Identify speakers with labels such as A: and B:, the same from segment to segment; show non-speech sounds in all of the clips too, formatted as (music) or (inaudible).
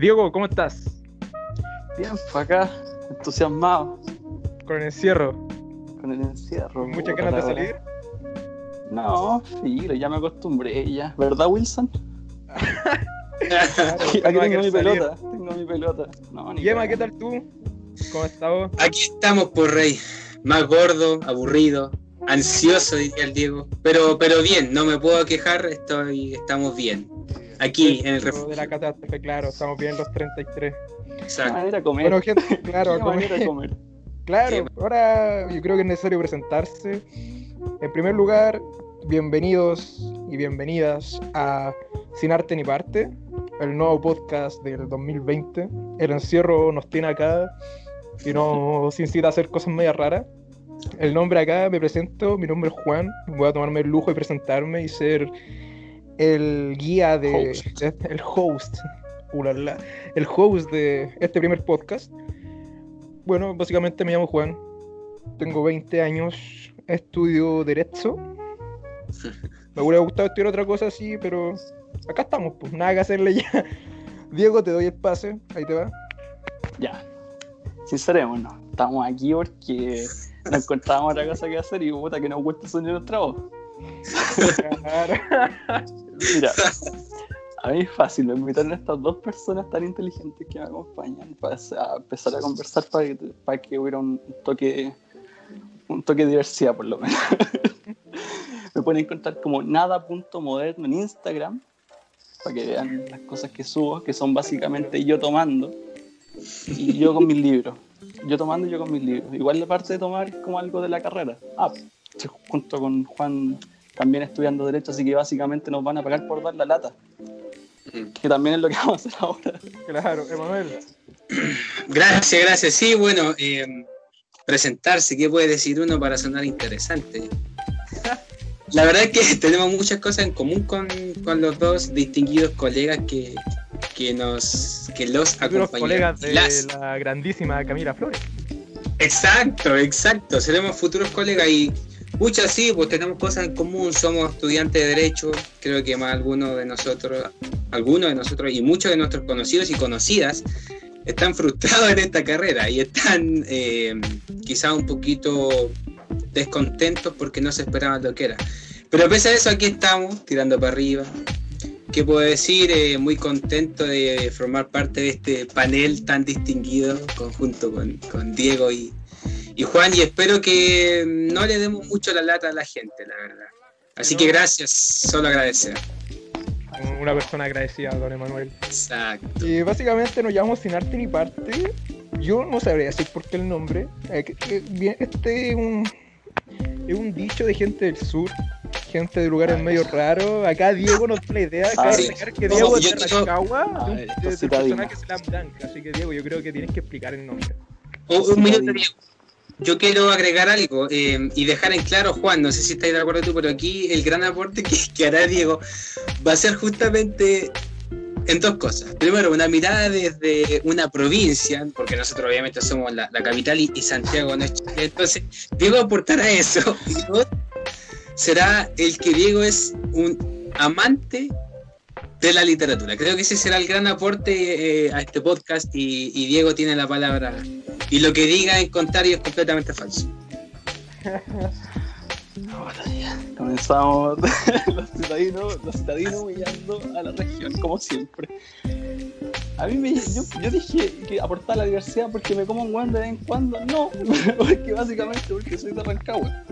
A: Diego, ¿cómo estás?
B: Bien, pues acá, entusiasmado.
A: Con el encierro.
B: Con el encierro.
A: ¿Muchas ganas de salir?
B: No, filo, ya me acostumbré ya. ¿Verdad, Wilson?
A: Claro, (laughs)
B: Aquí tengo mi
A: salir.
B: pelota, tengo mi pelota. No, ni
A: Yema, ¿qué tal tú? ¿Cómo estás vos?
C: Aquí estamos, por rey. Más gordo, aburrido, ansioso, diría el Diego. Pero, pero bien, no me puedo quejar, estoy, estamos bien. Aquí, en el refugio.
A: de la catástrofe, claro, estamos bien los 33.
B: Qué
C: Exacto.
B: manera de comer.
A: Bueno, gente, claro, (laughs)
B: de comer. (laughs)
A: claro, ahora yo creo que es necesario presentarse. En primer lugar, bienvenidos y bienvenidas a Sin Arte ni Parte, el nuevo podcast del 2020. El encierro nos tiene acá y nos (laughs) incita a hacer cosas medio raras. El nombre acá, me presento, mi nombre es Juan, voy a tomarme el lujo de presentarme y ser el guía de,
B: Host. (laughs)
A: el host, ulala, el host de este primer podcast. Bueno, básicamente me llamo Juan, tengo 20 años, estudio Derecho. (laughs) Me hubiera gustado estudiar otra cosa así, pero acá estamos, pues nada que hacerle ya. (laughs) Diego, te doy el pase, ahí te va.
B: Ya. Sincerémonos, estamos aquí porque no encontrábamos otra cosa que hacer y puta que nos gusta soñar nuestra voz. (laughs) Mira, a mí es fácil me invitaron a estas dos personas tan inteligentes que me acompañan para a empezar a conversar para que, para que hubiera un toque un toque de diversidad por lo menos. (laughs) me pueden encontrar como nada.moderno en Instagram para que vean las cosas que subo, que son básicamente yo tomando y yo con mis libros. Yo tomando y yo con mis libros. Igual la parte de tomar es como algo de la carrera. Ah, junto con Juan también estudiando Derecho, así que básicamente nos van a pagar por dar la lata, que también es lo que (laughs) vamos a hacer ahora.
A: Claro, Emanuel. (clears throat)
C: Gracias, gracias. Sí, bueno, eh, presentarse, ¿qué puede decir uno para sonar interesante? (laughs) La verdad es que tenemos muchas cosas en común con, con los dos distinguidos colegas que, que nos que los
A: Futuros
C: acompañan.
A: colegas de
C: Las-
A: la grandísima Camila Flores.
C: Exacto, exacto. Seremos futuros colegas y muchas sí, pues tenemos cosas en común. Somos estudiantes de derecho. Creo que más algunos de nosotros, algunos de nosotros y muchos de nuestros conocidos y conocidas están frustrados en esta carrera y están eh, quizás un poquito descontentos porque no se esperaban lo que era. Pero pese a eso, aquí estamos, tirando para arriba. ¿Qué puedo decir? Eh, muy contento de formar parte de este panel tan distinguido, conjunto con, con Diego y, y Juan, y espero que no le demos mucho la lata a la gente, la verdad. Así que gracias, solo agradecer.
A: Una persona agradecida, don Emanuel.
C: Exacto.
A: Y básicamente nos llamamos Sin Arte ni Parte. Yo no sabría decir por qué el nombre. Eh, Este es un, es un dicho de gente del sur, gente de lugares medio raros. Acá Diego nos da la idea
B: Ah,
A: de
C: sí.
A: que
C: No,
A: Diego es de Rancagua,
B: Ah,
A: de de- del personaje Slam Dunk. Así que Diego, yo creo que tienes que explicar el nombre.
C: Un, un minuto, Diego. Yo quiero agregar algo eh, y dejar en claro, Juan, no sé si estáis de acuerdo tú, pero aquí el gran aporte que, (laughs) hará Diego va a ser justamente en dos cosas. Primero, una mirada desde una provincia, porque nosotros obviamente somos la, capital y, Santiago no es. Entonces, Diego aportará eso. (laughs) Y será el que Diego es un amante de la literatura. Creo que ese será el gran aporte eh, a este podcast y Diego tiene la palabra. Y lo que diga en contrario es completamente falso. (laughs)
B: Ahora ya, comenzamos (laughs) los citadinos, los citadinos humillando a la región, como siempre. A mí me, yo, yo dije que aportar la diversidad porque me como un guan de vez en cuando. No, (laughs) porque básicamente porque soy de Rancagua.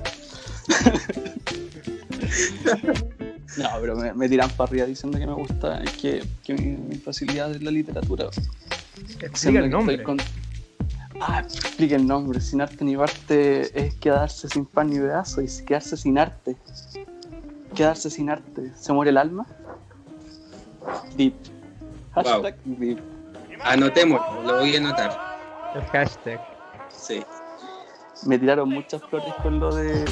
B: No, pero me, me tiran para arriba diciendo que me gusta, que, que mi, mi facilidad es la literatura.
A: Explica el nombre.
B: estoy con- Ah, explica el nombre. Sin arte ni parte es quedarse sin pan ni pedazo y quedarse sin arte. Quedarse sin arte. ¿Se muere el alma? Deep. Hashtag deep.
C: Anotemos, lo voy a anotar.
A: El hashtag.
C: Sí.
B: Me tiraron muchas flores con lo de,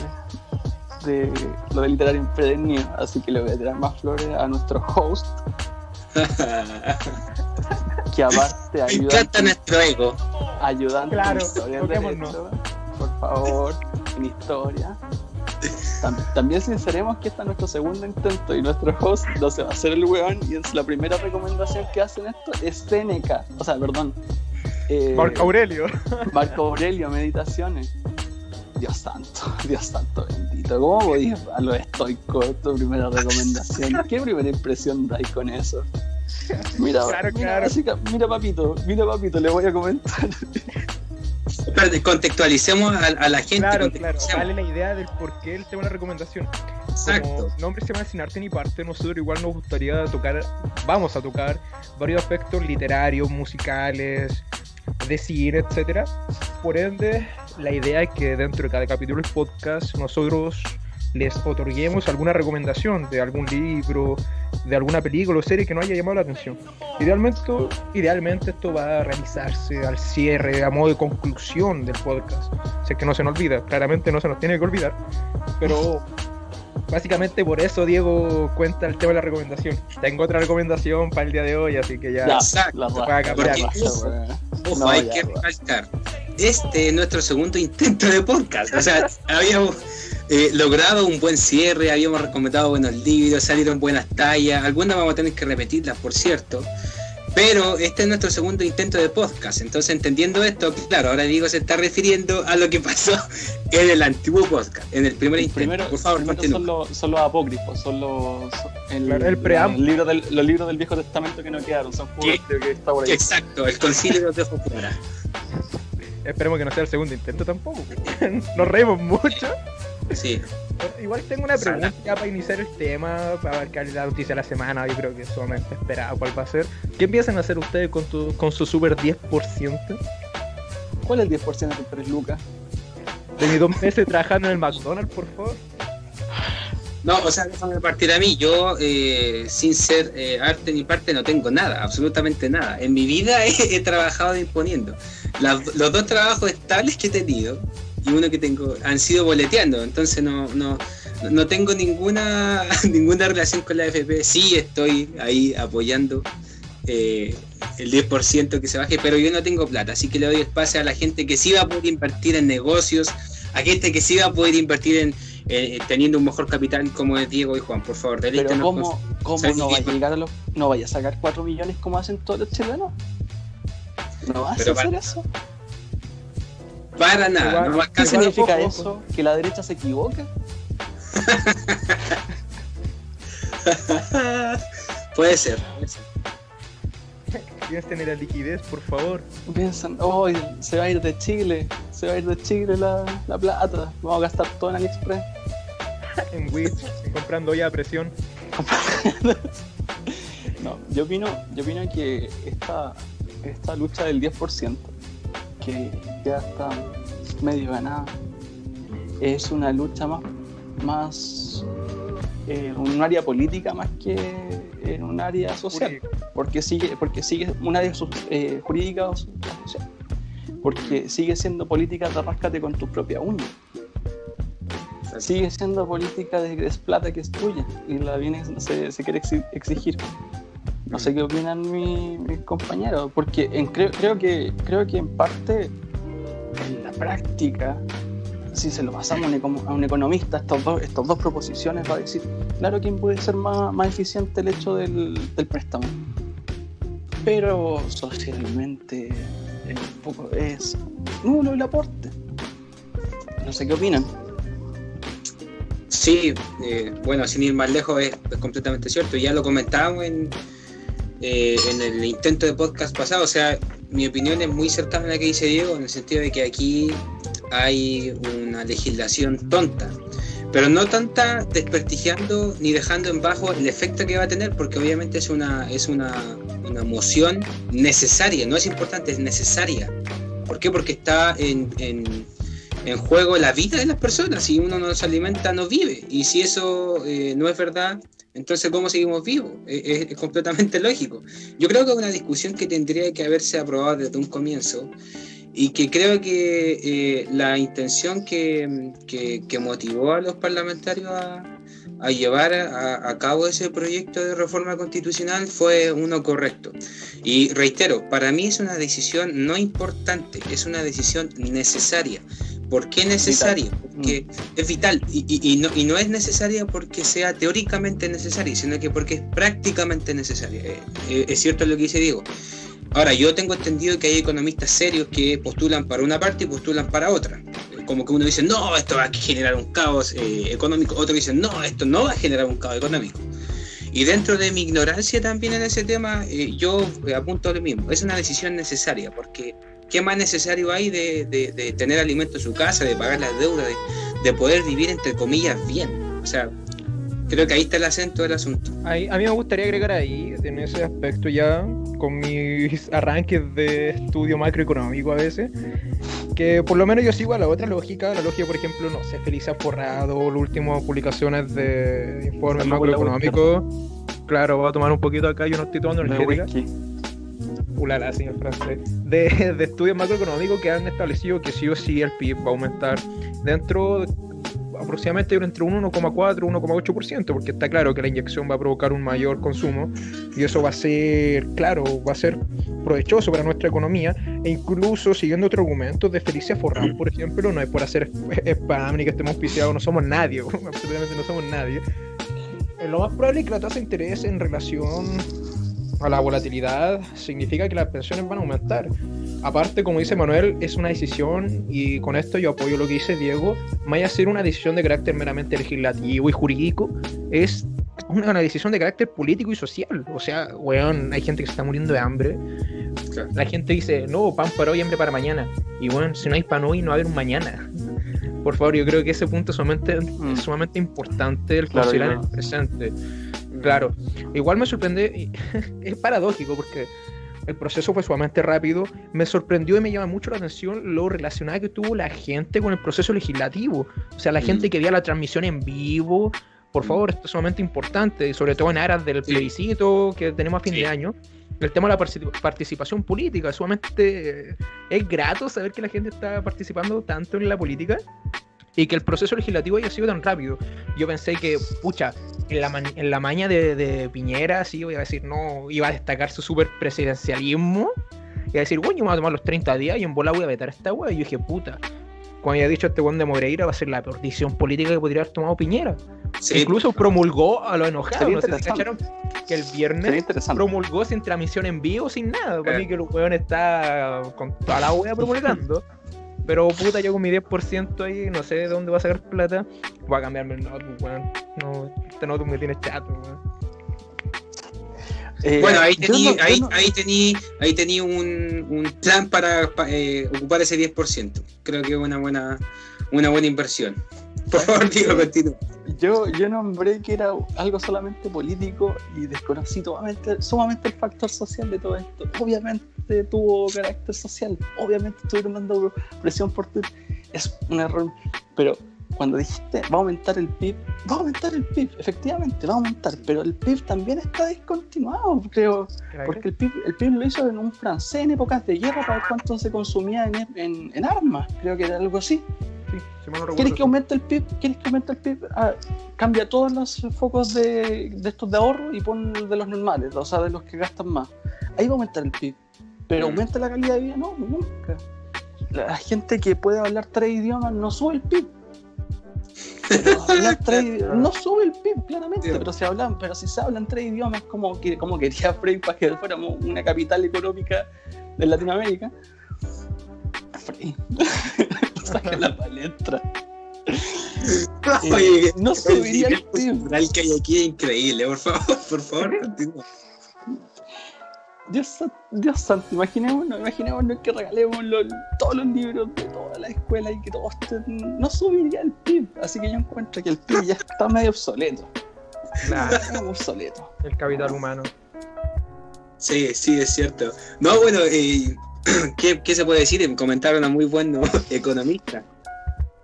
B: de lo de literario empedernido, así que le voy a tirar más flores a nuestro host, (laughs) que aparte
C: Me
B: ayuda
C: encanta nuestro ego.
B: Ayudante
A: Claro,
B: en historia en por favor, en historia. también sinceremos que este es nuestro segundo intento y nuestro host no se va a hacer el weón y es la primera recomendación que hacen esto es Seneca, o sea, perdón.
A: Eh, Marco Aurelio.
B: Marco Aurelio, meditaciones. Dios santo, Dios santo bendito. ¿Cómo podías a lo estoico tu primera recomendación? ¿Qué primera impresión dais con eso? (laughs) Mira, mira, mira papito, mira papito, le voy a comentar.
C: contextualicemos a, la gente.
A: Claro, claro, dale la idea del por qué el tema de la recomendación. Exacto. Como nombre se llama Sin Arte ni Parte, nosotros igual nos gustaría tocar, vamos a tocar varios aspectos literarios, musicales, de cine, etcétera. Por ende, la idea es que dentro de cada capítulo del podcast nosotros les otorguemos alguna recomendación de algún libro, de alguna película o serie que nos haya llamado la atención. Idealmente, idealmente esto va a realizarse al cierre, a modo de conclusión del podcast. sé que no se nos olvida, claramente no se nos tiene que olvidar, pero básicamente por eso Diego cuenta el tema de la recomendación. Tengo otra recomendación para el día de hoy, así que ya,
C: la cambiar. hay que recalcar. Este es nuestro segundo intento de podcast. O sea, habíamos eh, logrado un buen cierre, habíamos recomendado buenos libros, salieron buenas tallas, algunas vamos a tener que repetirlas, por cierto. Pero este es nuestro segundo intento de podcast, entonces entendiendo esto, claro, ahora Diego se está refiriendo a lo que pasó (laughs) en el antiguo podcast, en el primer intento.
B: por favor, son, los, son los apócrifos, son los el, preámbulo. Libro del, los libros del Viejo Testamento que no quedaron, son juegos que está por ahí.
C: Exacto, el concilio los dejo fuera.
A: Esperemos que no sea el segundo intento tampoco. (laughs) Nos reímos mucho.
C: Sí.
A: Igual tengo una pregunta para iniciar el tema, para abarcar la noticia de la semana. Yo creo que es sumamente esperado cuál va a ser. ¿Qué empiezan a hacer ustedes con, tu, con su super 10%?
B: ¿Cuál es el 10% de 3 lucas?
A: De mis dos meses trabajando en el McDonald's, por favor.
C: No, o sea, déjame partir a mí. Yo, eh, sin ser eh, arte ni parte, no tengo nada, absolutamente nada. En mi vida (laughs) he, trabajado imponiendo. los dos trabajos estables que he tenido y uno que tengo han sido boleteando, entonces no, no, no tengo ninguna, (laughs) ninguna relación con la FP. Sí estoy ahí apoyando eh, el 10% que se baje, pero yo no tengo plata, así que le doy espacio a la gente que sí va a poder invertir en negocios, a gente que sí va a poder invertir en teniendo un mejor capital como es Diego y Juan, por favor.
B: Pero ¿cómo, cómo no vaya a llegar a los, no vaya a sacar 4 millones como hacen todos los chilenos? ¿No vas a hacer eso?
C: Para nada. no
B: ¿Qué significa eso? ¿Que la derecha se equivoca? (laughs)
C: puede ser, puede ser.
A: tener la liquidez, por favor.
B: Piensan, oh, se va a ir de Chile, se va a ir de Chile la, la plata, vamos a gastar todo en AliExpress. (laughs)
A: en Wix, comprando ya a presión. (laughs)
B: no, yo opino, yo opino que esta, esta lucha del 10%, que ya está medio ganada, es una lucha más, más en un área política más que en un área social, porque sigue, porque sigue un área eh, jurídica o social, porque sigue siendo política de rascate con tu propia uña. Sigue siendo política de que es plata que es tuya y la viene, se, se quiere exigir. No sé qué opinan mis, compañeros, porque en, creo, creo, que, creo que en parte, en la práctica, si se lo pasamos a un economista, estas dos, estos dos proposiciones, va a decir, claro, ¿quién puede ser más, más eficiente el hecho del, del préstamo? Pero socialmente un poco es nulo el aporte. No sé qué opinan.
C: Sí, eh, bueno, sin ir más lejos es, completamente cierto. Ya lo comentábamos en, eh, en el intento de podcast pasado. O sea, mi opinión es muy cercana a la que dice Diego, en el sentido de que aquí hay una legislación tonta, pero no tanta desprestigiando ni dejando en bajo el efecto que va a tener, porque obviamente es una, es una, una moción necesaria, no es importante, es necesaria. ¿Por qué? Porque está en, en, en juego la vida de las personas. Si uno no se alimenta, no vive. Y si eso eh, no es verdad, entonces ¿cómo seguimos vivos? Es, es, completamente (laughs) lógico. Yo creo que es una discusión que tendría que haberse aprobado desde un comienzo y que creo que eh, la intención que, que, motivó a los parlamentarios a, a llevar a, a, cabo ese proyecto de reforma constitucional fue uno correcto. Y reitero, para mí es una decisión no importante, es una decisión necesaria. ¿Por qué necesaria? Porque mm. es vital y, no, y, no, es necesaria porque sea teóricamente necesaria, sino que porque es prácticamente necesaria. Eh, eh, es cierto lo que dice Diego. Ahora, yo tengo entendido que hay economistas serios que postulan para una parte y postulan para otra. Como que uno dice, no, esto va a generar un caos eh, económico, otro dice, no, esto no va a generar un caos económico. Y dentro de mi ignorancia también en ese tema, yo apunto lo mismo. Es una decisión necesaria porque ¿Qué más necesario hay de, tener alimento en su casa, de pagar las deudas, de, poder vivir entre comillas bien? O sea, creo que ahí está el acento del asunto.
A: a mí me gustaría agregar ahí, en ese aspecto ya, con mis (laughs) arranques de estudio macroeconómico a veces, que por lo menos yo sigo a la otra lógica, la lógica, por ejemplo, no sé, Feliz ha forrado, las últimas publicaciones de informes macroeconómicos. Claro, voy a tomar un poquito acá, yo no estoy tomando energética ulala, señor francés, de, de estudios macroeconómicos que han establecido que sí o sí el PIB va a aumentar dentro aproximadamente entre un 1,4 y 1,8%, porque está claro que la inyección va a provocar un mayor consumo y eso va a ser, claro, va a ser provechoso para nuestra economía e incluso siguiendo otro argumento de Felicia Forrán, por ejemplo, no es por hacer spam ni que estemos piciados, no somos nadie, (laughs) absolutamente no somos nadie. Lo más probable es que la tasa de interés en relación a la volatilidad significa que las pensiones van a aumentar. Aparte, como dice Manuel, es una decisión, y con esto yo apoyo lo que dice Diego, vaya a ser una decisión de carácter meramente legislativo y jurídico, es una, decisión de carácter político y social. O sea, weón, hay gente que se está muriendo de hambre. La gente dice, no, pan para hoy, hambre para mañana. Y bueno, si no hay pan hoy, no va a haber un mañana. Por favor, yo creo que ese punto es sumamente, mm. sumamente importante el considerar en el presente. Claro, igual me sorprende, (laughs) es paradójico porque el proceso fue sumamente rápido, me sorprendió y me llama mucho la atención lo relacionada que tuvo la gente con el proceso legislativo, o sea, la gente que veía la transmisión en vivo, por favor, esto es sumamente importante, sobre todo en aras del plebiscito que tenemos a fin de año. El tema de la participación política, sumamente es grato saber que la gente está participando tanto en la política y que el proceso legislativo haya sido tan rápido. Yo pensé que, pucha, en la, en la maña de, Piñera, sí, iba a decir, no, iba a destacar su super presidencialismo. Iba a decir, bueno, yo me voy a tomar los 30 días y en bola voy a vetar a esta wea. Y yo dije, puta, cuando había dicho este buen de Moreira, va a ser la peor decisión política que podría haber tomado Piñera. Incluso promulgó a los enojados. No sé si cacharon que el viernes promulgó sin transmisión en vivo, sin nada. Para mí que el weón está con toda la wea (laughs) promulgando. Pero puta, yo con mi 10% ahí, no sé de dónde va a sacar plata, voy a cambiarme el notebook, weón. No, este notebook me tiene chato, weón.
C: Eh, bueno, ahí tení, ahí, ahí tení, ahí tení un, un plan para, eh, ocupar ese 10%. Creo que es una buena, una buena inversión. (laughs) Por favor, digo, continúa.
B: Yo, yo nombré que era algo solamente político y desconocí sumamente el factor social de todo esto. Obviamente tuvo carácter social, obviamente estuvieron dando presión por Twitter. Es un error, pero cuando dijiste va a aumentar el PIB, va a aumentar el PIB, efectivamente, va a aumentar, pero el PIB también está descontinuado, creo, porque el PIB, el PIB lo hizo en un francés en épocas de guerra para ver cuánto se consumía en, en, en armas, creo que era algo así. ¿Quieres que aumente el PIB? ¿Quieres que aumente el PIB? Ah, cambia todos los focos de, de, estos de ahorro y pon de los normales, o sea, de los que gastan más. Ahí va a aumentar el PIB. Pero mm. aumenta la calidad de vida, no, nunca. La gente que puede hablar tres idiomas no sube el PIB. (laughs) no sube el PIB claramente, pero si hablan, pero si se hablan tres idiomas como, que, como quería Frey para que fuéramos una capital económica de Latinoamérica, Frey. (laughs) saca la palestra.
C: Oye, no subiría el PIB. El que hay aquí es increíble, por favor, por favor, continúa.
B: Dios, Dios santo, imaginémonos, imaginémonos que regalemos todos los libros de toda la escuela y que todo esto no subiría el PIB. Así que yo encuentro que el PIB ya está medio obsoleto.
A: Claro, obsoleto. El capital humano.
C: Sí, sí, es cierto. No, bueno, eh, (clears throat) ¿qué, se puede decir? Comentaron a muy buen (laughs) economista.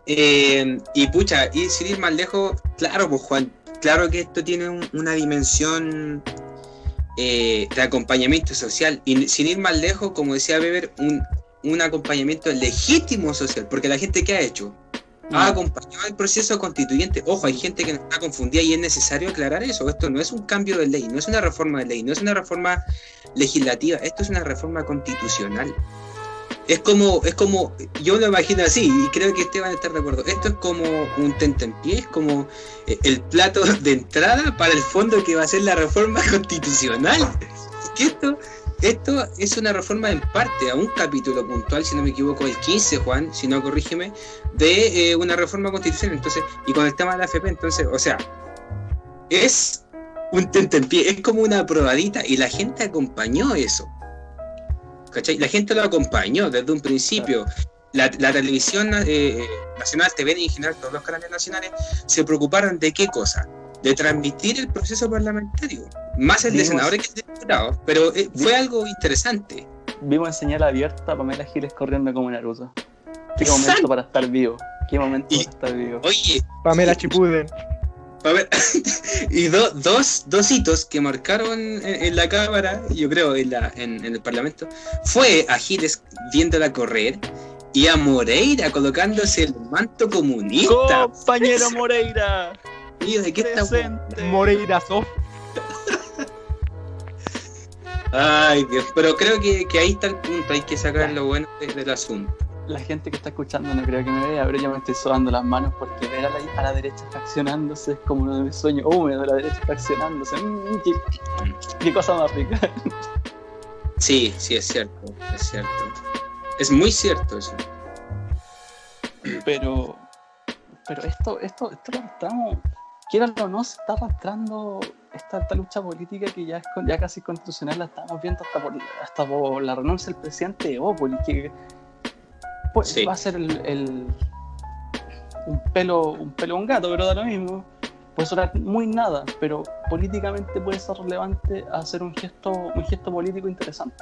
C: Eh, y pucha, y sin ir más lejos, claro, pues Juan, claro que esto tiene una dimensión eh, de acompañamiento social. Y sin ir más lejos, como decía Weber, un, un acompañamiento legítimo social, porque la gente que ha hecho ha mm. acompañado el proceso constituyente. Ojo, hay gente que está confundida y es necesario aclarar eso. Esto no es un cambio de ley, no es una reforma de ley, no es una reforma legislativa, esto es una reforma constitucional. Es como, es como, yo lo imagino así, y creo que Esteban está de acuerdo. Esto es como un tentempié, es como eh, el plato de entrada para el fondo que va a ser la reforma (laughs) constitucional. Esto, esto es una reforma en parte a un capítulo puntual, si no me equivoco, el 15, Juan, si no corrígeme, de eh, una reforma constitucional. Entonces, y con el tema de la AFP, entonces, o sea, es un tentempié, es como una probadita, y la gente acompañó eso. ¿Cachai? La gente lo acompañó desde un principio. La, la televisión eh, nacional, TV y en general todos los canales nacionales se preocuparon de qué cosa? De transmitir el proceso parlamentario. Más el de senadores que el de diputados. Pero eh, fue algo interesante.
B: Vimos en señal abierta a Pamela Giles corriendo como Naruto. Qué momento para estar vivo. Qué momento
C: Y-
B: para estar vivo.
C: Oye,
A: Pamela Chipuden.
C: A ver, (laughs) y do- dos, dos hitos que marcaron en, en la Cámara, yo creo, en, la, en, en el Parlamento, fue a Giles viéndola correr y a Moreira colocándose el manto comunista.
B: Compañero (laughs) Moreira,
C: Tío, ¿de qué está-.
A: Moreira Soft.
C: Ay, Dios, pero creo que, que ahí está el punto, hay que sacar lo bueno de- del asunto.
B: La gente que está escuchando no creo que me vea, pero yo me estoy sobando las manos porque ver a la, a la derecha fraccionándose es como uno de mis sueños húmedos, la derecha fraccionándose. Mm, qué, qué cosa más rica.
C: Sí, sí, es cierto, es cierto. Es muy cierto eso.
B: Pero, pero esto, esto, esto lo estamos, quieran o no, se está arrastrando esta, esta lucha política que ya es ya casi constitucional, la estamos viendo hasta por, hasta por la renuncia del presidente de Opoli, que pues,
C: Sí.
B: va a ser el, el- un pelo, un pelo a un gato, pero da lo mismo. Puede sonar muy nada, pero políticamente puede ser relevante hacer un gesto, un gesto político interesante.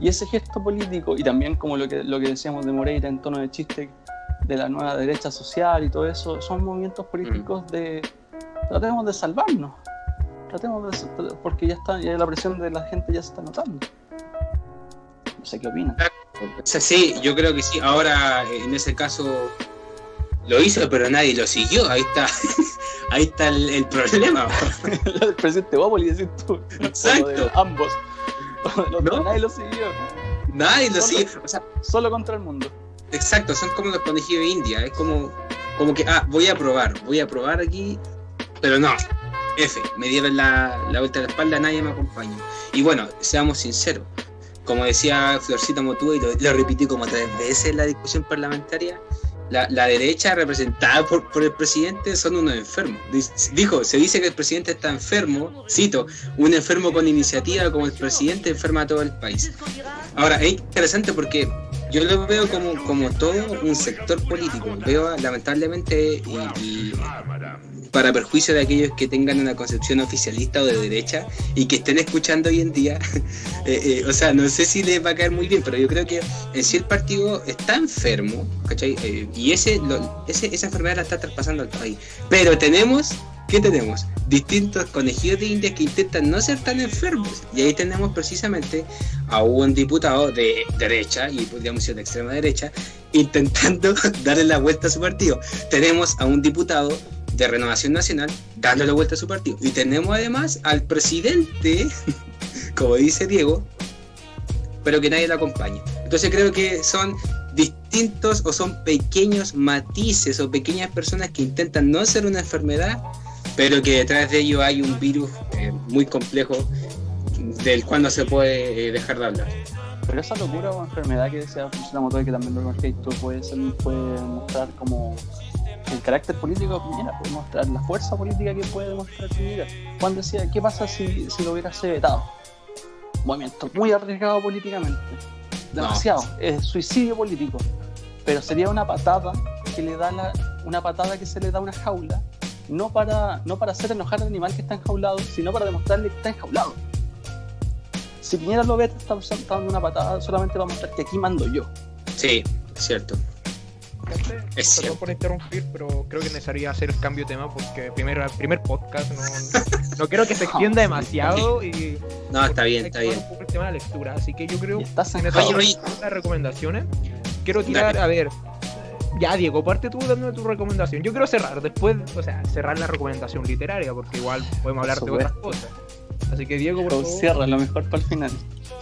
B: Y ese gesto político, y también como lo que, lo que decíamos de Moreira en tono de chiste, de la nueva derecha social y todo eso, son movimientos políticos de tratemos de salvarnos. Tratemos de porque ya está, ya la presión de la gente ya se está notando. No sé qué opinan.
C: Sí, yo creo que sí. Ahora, en ese caso, lo hizo, pero nadie lo siguió. Ahí está, (laughs) ahí está el, el problema. (laughs)
B: el presidente Bópoli decís tú.
C: Exacto.
B: De ambos. (laughs) Los
C: ¿No?
B: dos, Nadie lo siguió.
C: Nadie lo siguió. O sea,
B: Solo contra el mundo.
C: exacto, son como los conejillos de India. Es como, como que, ah, voy a probar, voy a probar aquí, pero no. F, me dieron la, la vuelta de la espalda, nadie me acompaña. Y bueno, seamos sinceros. Como decía Florcita Motúa, y lo, lo como tres veces en la discusión parlamentaria, la, la derecha representada por, por el presidente son unos enfermos. Dijo, se dice que el presidente está enfermo, cito, un enfermo con iniciativa como el presidente enferma a todo el país. Ahora, es interesante porque yo lo veo como, como todo un sector político. Veo lamentablemente y para perjuicio de aquellos que tengan una concepción oficialista o de derecha y que estén escuchando hoy en día, (laughs) eh, eh, o sea, no sé si les va a caer muy bien, pero yo creo que en sí el partido está enfermo, ¿cachai? Eh, y ese, esa enfermedad la está traspasando al país. Pero tenemos, ¿qué tenemos? Distintos conejillos de India que intentan no ser tan enfermos. Y ahí tenemos precisamente a un diputado de derecha, y podríamos decir de extrema derecha, intentando (laughs) darle la vuelta a su partido. Tenemos a un diputado de Renovación Nacional dándole vuelta a su partido. Y tenemos además al presidente, (laughs) como dice Diego, pero que nadie lo acompaña. Entonces creo que son distintos o son pequeños matices o pequeñas personas que intentan no ser una enfermedad, pero que detrás de ello hay un virus eh, muy complejo del cual no se puede eh, dejar de hablar.
B: Pero esa locura o enfermedad que decía la motor que también lo marqué tú puede, ser, puede mostrar como el carácter político de Piñera, puede mostrar la fuerza política que puede demostrar Piñera. Juan decía, ¿qué pasa si, si lo hubiera vetado? Movimiento muy arriesgado políticamente. Demasiado. Es suicidio político. Pero sería una patada que le da la, una patada que se le da a una jaula, no para, no para hacer enojar al animal que está enjaulado, sino para demostrarle que está enjaulado. Si Piñera lo ve, está, está dando una patada solamente para mostrar que aquí mando yo.
C: Sí, cierto.
A: Gente,
C: Es
A: perdón
C: cierto.
A: por interrumpir, pero creo que necesaria hacer el cambio de tema porque primer, primer podcast no, no quiero que se (laughs) extienda demasiado y
C: No, está bien, está bien.
A: un el tema de la lectura, así que yo creo que las recomendaciones. Quiero tirar,
C: Dale.
A: a ver, ya Diego, parte tú dándome tu recomendación. Yo quiero cerrar después, o sea, cerrar la recomendación literaria porque igual podemos hablar de otras cosas. Así que Diego, por favor.
B: cierra lo mejor para el final.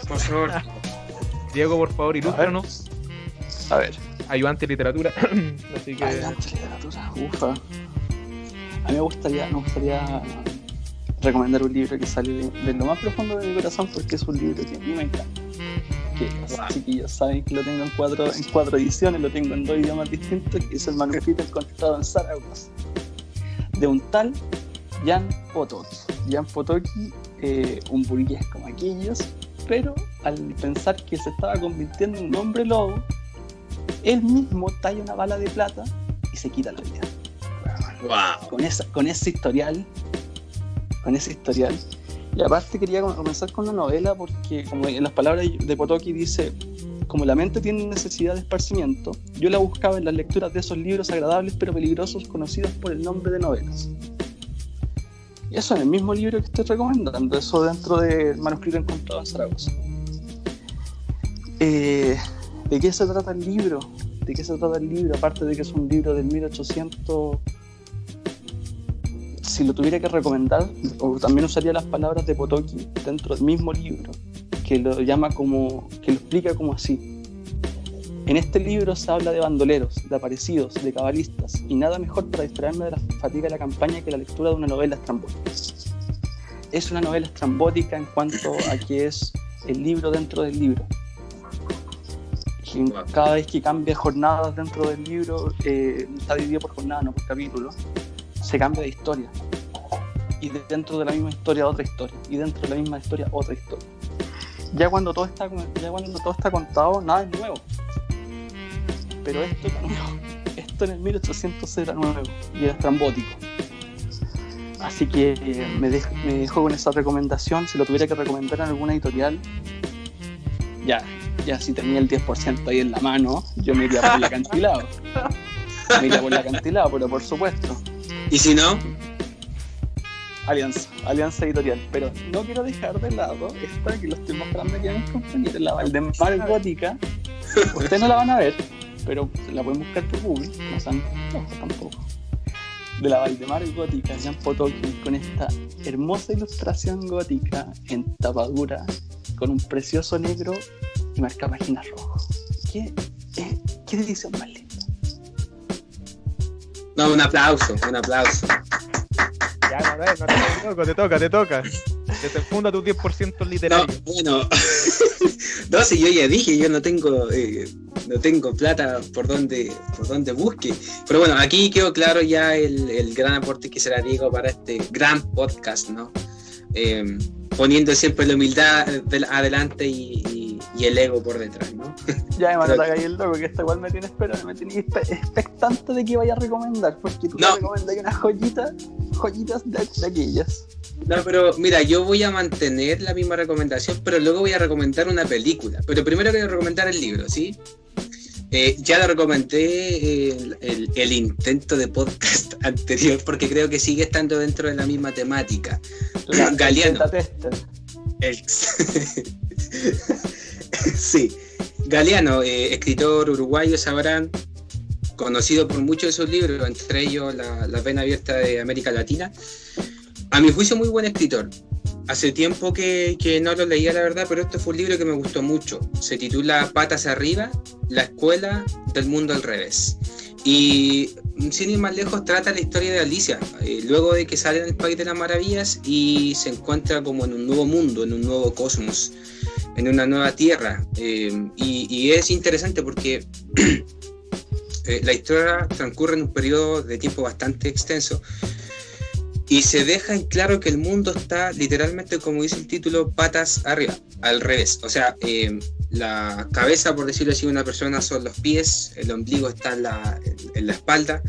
C: Por favor. (laughs)
A: Diego, por favor, ilústranos.
B: A ver.
A: Ayudante de literatura. (clears throat) Así que.
B: Ayudante de literatura, ufa. A mí me gustaría, me gustaría recomendar un libro que sale de, de, lo más profundo de mi corazón porque es un libro que a mí me encanta. Que los chiquillos saben que lo tengo en cuatro, en cuatro ediciones, lo tengo en dos idiomas distintos, que es el manuscrito encontrado en Zaragoza. De un tal Jan Potocki. Jan Potocki, eh, un burgués como aquellos, pero al pensar que se estaba convirtiendo en un hombre lobo, él mismo talla una bala de plata y se quita la vida.
C: Wow.
B: Con, esa, con ese historial, con ese historial. Y aparte quería comenzar con la novela porque, como en las palabras de Potocki dice, como la mente tiene necesidad de esparcimiento, yo la buscaba en las lecturas de esos libros agradables pero peligrosos conocidos por el nombre de novelas. Y eso en el mismo libro que estoy recomendando, eso dentro del manuscrito encontrado en Zaragoza. Eh, ¿De qué se trata el libro? ¿De qué se trata el libro? Aparte de que es un libro del 1800 si lo tuviera que recomendar, o también usaría las palabras de Potocki dentro del mismo libro, que lo llama como, que lo explica como así. En este libro se habla de bandoleros, de aparecidos, de cabalistas, y nada mejor para distraerme de la fatiga de la campaña que la lectura de una novela estrambótica. Es una novela estrambótica en cuanto a que es el libro dentro del libro. Cada vez que cambia jornadas dentro del libro, eh, está dividido por jornadas, no por capítulos, se cambia de historia. Y dentro de la misma historia otra historia. Y dentro de la misma historia otra historia. Ya cuando todo está, ya cuando todo está contado, nada es nuevo. Pero esto era nuevo. Esto en el 1800 era nuevo y era estrambótico. Así que eh, me dejo con esa recomendación. Si lo tuviera que recomendar en alguna editorial, ya, ya si tenía el 10% ahí en la mano, yo me iría por el acantilado. Me iría por el acantilado, pero por supuesto.
C: ¿Y si no?
B: Alianza, Alianza Editorial. Pero no quiero dejar de lado esta que lo estoy mostrando aquí a mis compañeros, la Valdemar Gótica. Ustedes no la van a ver, pero la pueden buscar por Google, no sean ojos tampoco. De la Valdemar Gótica, Jan Potocki, con esta hermosa ilustración gótica en tapadura, con un precioso negro y marca páginas rojo. ¿Qué, eh, qué edición más linda?
C: No, un aplauso, un aplauso.
A: Ya, no, no, no, te toca, te toca. Desenfunda tu 10% literario.
C: No, bueno. (laughs) no, si yo ya dije, yo no tengo, eh, no tengo plata por donde, por donde busque. Pero bueno, aquí quedó claro ya el, el gran aporte que será Diego para este gran podcast, ¿no? Eh, poniendo siempre la humildad adelante y, y, y, el ego por detrás, ¿no? (laughs)
B: Ya me manda ahí el loco, que esta igual me tiene esperando, me tiene expectante de que vaya a recomendar, porque tú
C: no.
B: me recomendas unas joyitas, joyitas de, de aquellas.
C: No, pero mira, yo voy a mantener la misma recomendación, pero luego voy a recomendar una película. Pero primero a recomendar el libro, ¿sí? Eh, ya lo recomendé el, el, el, intento de podcast (laughs) anterior porque creo que sigue estando dentro de la misma temática.
B: La,
C: Galeano. El... (laughs) (laughs) sí. Galeano, eh, escritor uruguayo, sabrán, conocido por muchos de sus libros, entre ellos La, la Pena Abierta de América Latina. A mi juicio, muy buen escritor. Hace tiempo que, que, no lo leía, la verdad, pero este fue un libro que me gustó mucho. Se titula Patas arriba, la escuela del mundo al revés. Y sin ir más lejos, trata la historia de Alicia, eh, luego de que sale del País de las Maravillas y se encuentra como en un nuevo mundo, en un nuevo cosmos, en una nueva tierra. Eh, y, y, es interesante porque (clears throat) eh, la historia transcurre en un periodo de tiempo bastante extenso y se deja en claro que el mundo está literalmente, como dice el título, patas arriba, al revés. O sea, eh, la cabeza, por decirlo así, de una persona son los pies, el ombligo está en la, en la espalda,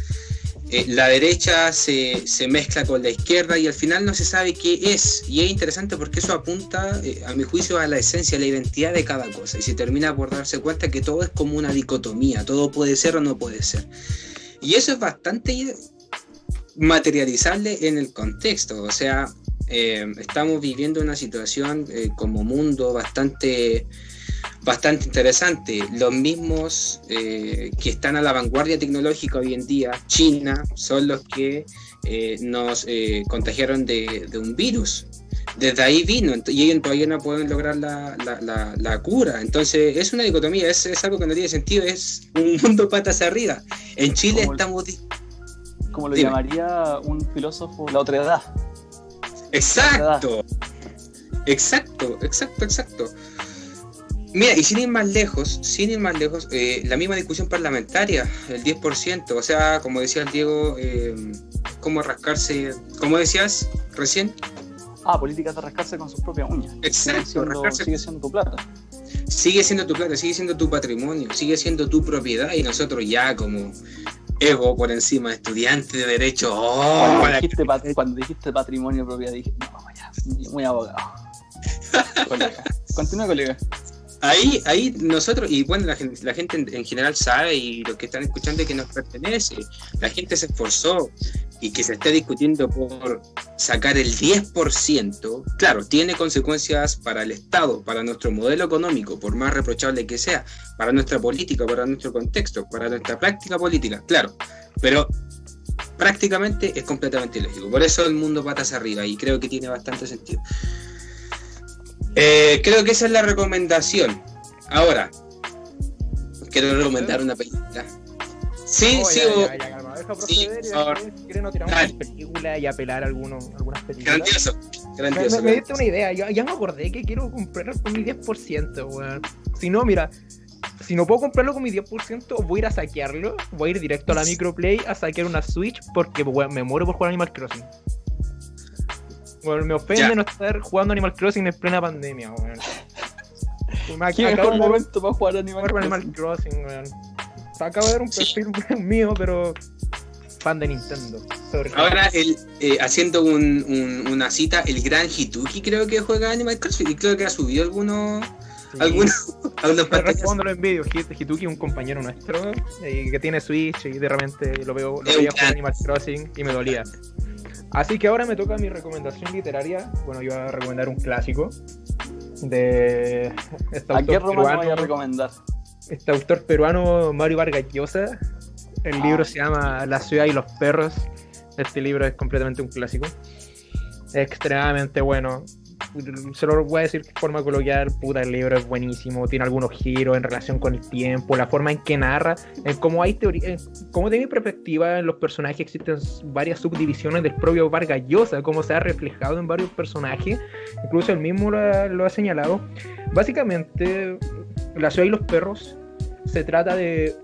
C: eh, la derecha se, se, mezcla con la izquierda y al final no se sabe qué es. Y es interesante porque eso apunta, eh, a mi juicio, a la esencia, a la identidad de cada cosa. Y se termina por darse cuenta que todo es como una dicotomía, todo puede ser o no puede ser. Y eso es bastante materializable en el contexto. O sea, eh, estamos viviendo una situación como mundo bastante, bastante interesante. Los mismos eh, que están a la vanguardia tecnológica hoy en día, China, son los que nos contagiaron de, de, un virus. desde ahí vino y ellos todavía no pueden lograr la, la, la, cura. Entonces es una dicotomía, es, es, algo que no tiene sentido, es un (laughs) mundo patas arriba. En Chile estamos...
B: Como lo llamaría un filósofo la otra edad.
C: Exacto. Exacto, exacto, exacto. Mira, y sin ir más lejos, sin ir más lejos, eh, la misma discusión parlamentaria, el 10%, o sea, como decía Diego, eh, cómo rascarse, como decías recién.
B: Ah, políticas de rascarse con sus propias uñas.
C: Exacto,
B: sigue siendo, tu plata.
C: Sigue siendo tu plata, sigue siendo tu patrimonio, sigue siendo tu propiedad y nosotros ya como ego por encima, estudiante de derecho.
B: Oh, cuando, dijiste patrimonio propiedad dije, no, ya, muy abogado. (laughs) colega. Continúa, colega.
C: Ahí, ahí nosotros, y bueno, la, gente, la gente en, general sabe y los que están escuchando que nos pertenece, la gente se esforzó y que se está discutiendo por sacar el 10%, claro, tiene consecuencias para el Estado, para nuestro modelo económico, por más reprochable que sea, para nuestra política, para nuestro contexto, para nuestra práctica política, claro, pero prácticamente es completamente ilógico. Por eso el mundo patas arriba y creo que tiene bastante sentido. Eh, creo que esa es la recomendación. Ahora, quiero recomendar una película. Sí, sí, o...
A: sí, no tirar una película y apelar a algunos, algunas películas.
C: Grandioso, grandioso.
A: Me, me, diste una idea, ya, ya, me acordé que quiero comprar con mi 10%, weón. Si no, mira, si no puedo comprarlo con mi 10%, voy a ir a saquearlo, voy a ir directo a la microplay a saquear una Switch porque me muero por jugar Animal Crossing. Bueno, me ofende no estar jugando Animal Crossing en plena pandemia, weón.
B: Qué mejor momento para jugar Animal,
A: Animal Crossing, weón. Acabo de ver un perfil (laughs) mío, pero fan de Nintendo.
C: Ahora, el, eh, haciendo un, un, una cita, el gran Hituki creo que juega Animal Crossing y creo que ha subido algunos. Sí. Algunos, algunos
A: respondo en vídeos. Hituki es un compañero nuestro eh, que tiene Switch y de repente lo veo, lo veía jugar Animal Crossing y me dolía. Así que ahora me toca mi recomendación literaria. Bueno, yo voy a recomendar un clásico de
B: este ¿A qué romano voy a recomendar?
A: Este autor peruano, Mario Vargas Llosa. El libro ah. se llama La ciudad y los perros. Este libro es completamente un clásico. Extremadamente bueno se lo voy a decir de forma coloquial, puta, el libro es buenísimo, tiene algunos giros en relación con el tiempo, la forma en que narra, en cómo hay teoría, como de mi perspectiva en los personajes existen varias subdivisiones del propio Vargas Llosa, cómo se ha reflejado en varios personajes, incluso él mismo lo ha, lo ha señalado. Básicamente, La ciudad y los perros se trata de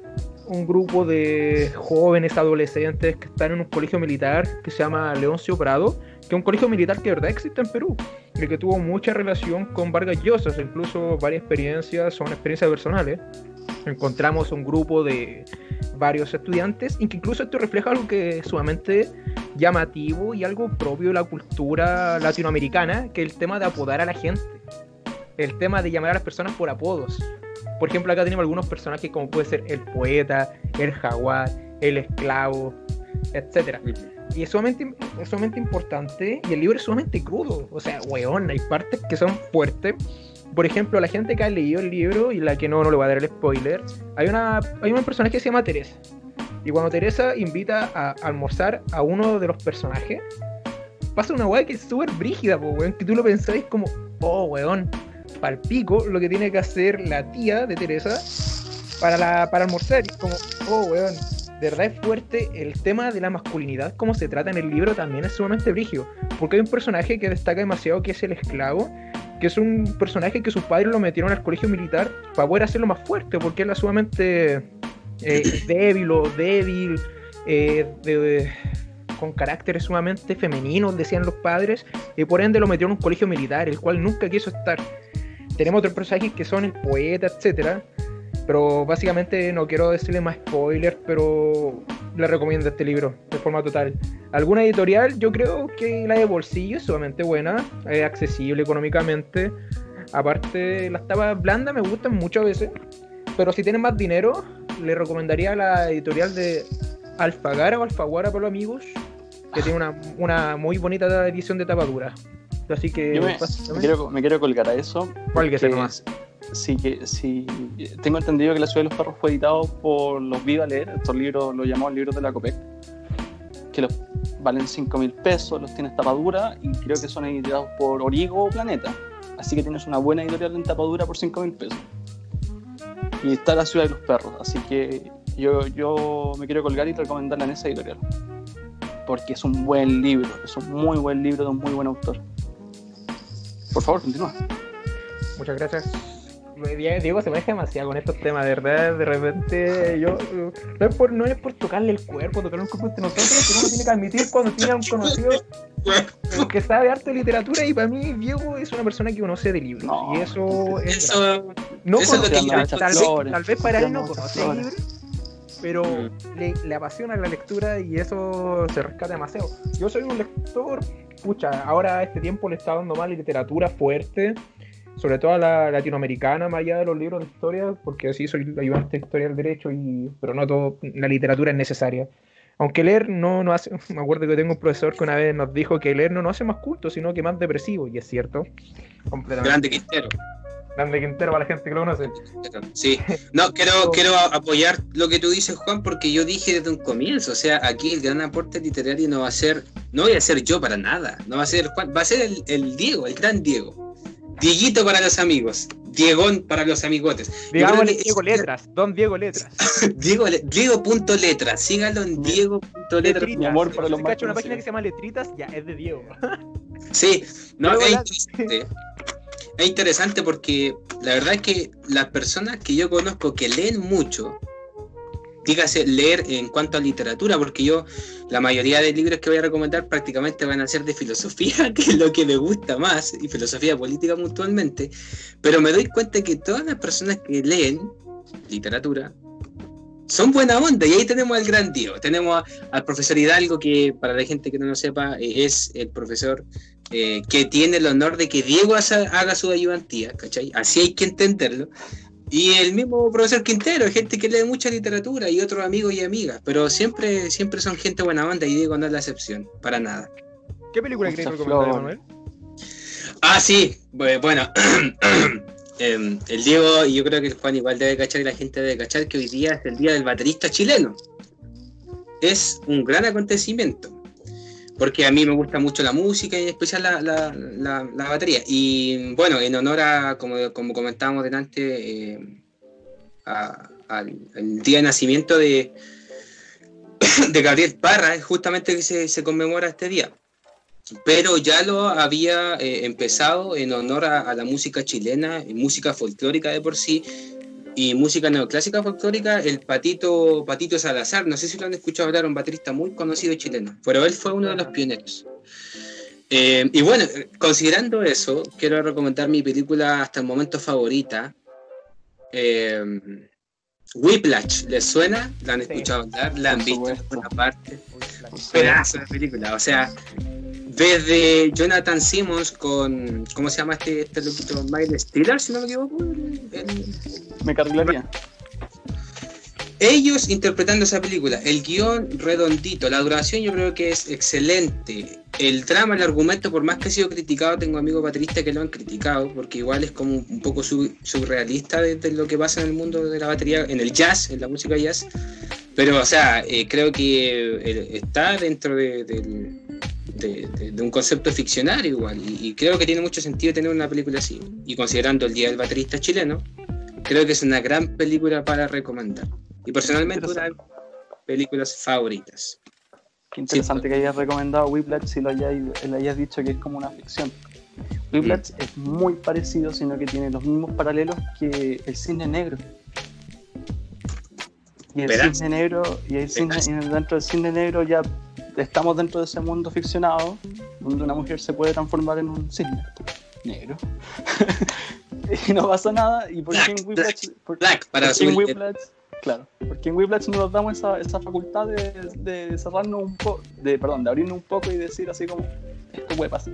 A: un grupo de jóvenes adolescentes que están en un colegio militar que se llama Leoncio Prado, que es un colegio militar que de verdad existe en Perú, y que tuvo mucha relación con Vargas Llosa, incluso varias experiencias son experiencias personales. Encontramos un grupo de varios estudiantes, y que incluso esto refleja algo que es sumamente llamativo y algo propio de la cultura latinoamericana, que es el tema de apodar a la gente, el tema de llamar a las personas por apodos. Por ejemplo, acá tenemos algunos personajes como puede ser el poeta, el jaguar, el esclavo, etc. Y es sumamente, sumamente importante y el libro es sumamente crudo. O sea, weón, hay partes que son fuertes. Por ejemplo, la gente que ha leído el libro y la que no, no le voy a dar el spoiler, hay una hay un personaje que se llama Teresa. Y cuando Teresa invita a almorzar a uno de los personajes, pasa una weá que es súper brígida, weón, que tú lo pensáis como, oh, weón, palpico lo que tiene que hacer la tía de Teresa para, la, para almorzar. Y como, oh, weón, de verdad es fuerte el tema de la masculinidad, como se trata en el libro, también es sumamente brígido. Porque hay un personaje que destaca demasiado que es el esclavo, que es un personaje que sus padres lo metieron al colegio militar para poder hacerlo más fuerte, porque él es sumamente eh, (clears throat) débil o débil, eh, con caracteres sumamente femeninos, decían los padres, y por ende lo metieron en un colegio militar, el cual nunca quiso estar. Tenemos otros personajes que son el poeta, etcétera. Pero básicamente no quiero decirle más spoilers, pero le recomiendo este libro de forma total. Alguna editorial, yo creo que la de bolsillo es sumamente buena, es accesible económicamente. Aparte, las tapas blandas me gustan muchas veces, pero si tienen más dinero, le recomendaría la editorial de Alfagara o Alfaguara para los amigos, que tiene una, una muy bonita edición de tapadura. Así que.
B: Yo me, quiero, me quiero, colgar a eso.
A: ¿Cuál que sea más?
B: Sí, que sí. Tengo entendido que La Ciudad de los Perros fue editado por los Viva Leer. Estos libros los llamamos libros de la COPEC. Que los valen 5 mil pesos, los tienes tapadura y creo que son editados por Origo o Planeta. Así que tienes una buena editorial en tapadura por 5 mil pesos. Y está La Ciudad de los Perros, así que yo, yo me quiero colgar y recomendarla en esa editorial. Porque es un buen libro, es un muy buen libro de un muy buen autor. Por favor, continúa.
A: Muchas gracias. Diego se maneja demasiado con estos temas, de verdad. De repente, yo. No es por, no es por tocarle el cuerpo, tocarle el cuerpo de nosotros, sino uno tiene que admitir cuando tiene a un conocido que sabe arte de literatura. Y para mí, Diego es una persona que conoce de libros.
B: No,
A: y eso es.
C: Eso,
A: no
C: eso es lo que
A: tal, vez, tal vez para él no conoce libros, pero
C: Mm.
A: le, le apasiona la lectura y eso se rescata demasiado. Yo soy un lector, pucha, ahora a este tiempo le está dando más literatura fuerte, sobre todo a la latinoamericana, más allá de los libros de historia, porque sí soy ayudante de historia del derecho, y, pero no todo, la literatura es necesaria. Aunque leer no nos hace, (laughs) me acuerdo que tengo un profesor que una vez nos dijo que leer no nos hace más culto, sino que más depresivo, y es cierto. Completamente.
C: grande Quintero.
A: Grande Quintero para la gente que lo conoce.
C: Sí, no, quiero, (laughs) quiero apoyar lo que tú dices, Juan, porque yo dije desde un comienzo, o sea, aquí el gran aporte literario no va a ser, no voy a ser yo para nada, no va a ser Juan, va a ser el, el Diego, el gran Diego. Dieguito para los amigos, Diegón para los amigotes.
A: Diego
C: es-
A: Letras, Don Diego Letras. (laughs)
C: Diego, Diego.letras, síganlo en Diego.letras.
A: Letritas.
B: Mi amor para
A: Si
B: los
A: se cacha una página que se llama Letritas, ya es de Diego.
C: Sí, no, es interesante. (laughs) Es interesante porque la verdad es que las personas que yo conozco que leen mucho, dígase leer en cuanto a literatura, porque yo la mayoría de libros que voy a recomendar prácticamente van a ser de filosofía, (laughs) que es lo que me gusta más, y filosofía política puntualmente, pero me doy cuenta que todas las personas que leen literatura son buena onda, y ahí tenemos al gran Diego, tenemos al profesor Hidalgo, que para la gente que no lo sepa, eh, es el profesor eh, que tiene el honor de que Diego haga, haga su ayudantía, ¿cachai? Así hay que entenderlo. Y el mismo profesor Quintero, gente que lee mucha literatura y otros amigos y amigas, pero siempre, siempre son gente buena onda y Diego no es la excepción, para nada.
A: ¿Qué película
B: Mucha
A: queréis recomendar. Manuel?
C: Ah, sí, bu- bueno, (clears throat) em, el Diego y yo creo que el Juan igual debe cachar y la gente debe cachar que hoy día es el día del baterista chileno. Es un gran acontecimiento, porque a mí me gusta mucho la música y en especial la, la- la- la batería. Y bueno, en honor a, como, como comentábamos delante, eh, al, día de nacimiento de, (coughs) de Gabriel Parra, es justamente que se, se conmemora este día pero ya lo había eh, empezado en honor a, a la música chilena, música folclórica de por sí, y música neoclásica folclórica, el Patito, Patito Salazar, no sé si lo han escuchado hablar, un baterista muy conocido chileno, pero él fue uno de los pioneros. Eh, y bueno, considerando eso, quiero recomendar mi película hasta el momento favorita, eh, Whiplash, ¿les suena? ¿La han
A: Sí.
C: escuchado hablar? ¿La han visto en alguna parte? Pedazo de película. O sea, desde Jonathan Simmons con. ¿Cómo se llama este, este loquito? Miles Stiller, si no me equivoco. el- el-
B: Me carrilaría.
C: ellos interpretando esa película, el guion redondito, la duración yo creo que es excelente. El trama, el argumento, por más que ha sido criticado, tengo amigos bateristas que lo han criticado, porque igual es como un poco su- surrealista de, de lo que pasa en el mundo de la batería, en el jazz, en la música jazz. Pero, o sea, eh, creo que eh, está dentro de- de- de un concepto ficcionario igual, y, y creo que tiene mucho sentido tener una película así. Y considerando el Día del Baterista Chileno, creo que es una gran película para recomendar. Y personalmente una de mis películas favoritas.
B: Qué interesante que hayas recomendado Whiplash si lo hayas, le hayas dicho que es como una ficción. Whiplash es muy parecido, sino que tiene los mismos paralelos que el cine negro. Y el
C: Verás.
B: cine negro, y, el cine, y dentro del cine negro ya estamos dentro de ese mundo ficcionado, donde una mujer se puede transformar en un cisne negro. (laughs) y no pasa nada. ¿Y por qué en Whiplash? por-
C: Black, para subir-
B: Whiplash, claro, porque en Whiplash no nos damos esa, esa facultad de, de cerrarnos un poco, de, perdón, de abrirnos un poco y decir así como, esto puede pasar.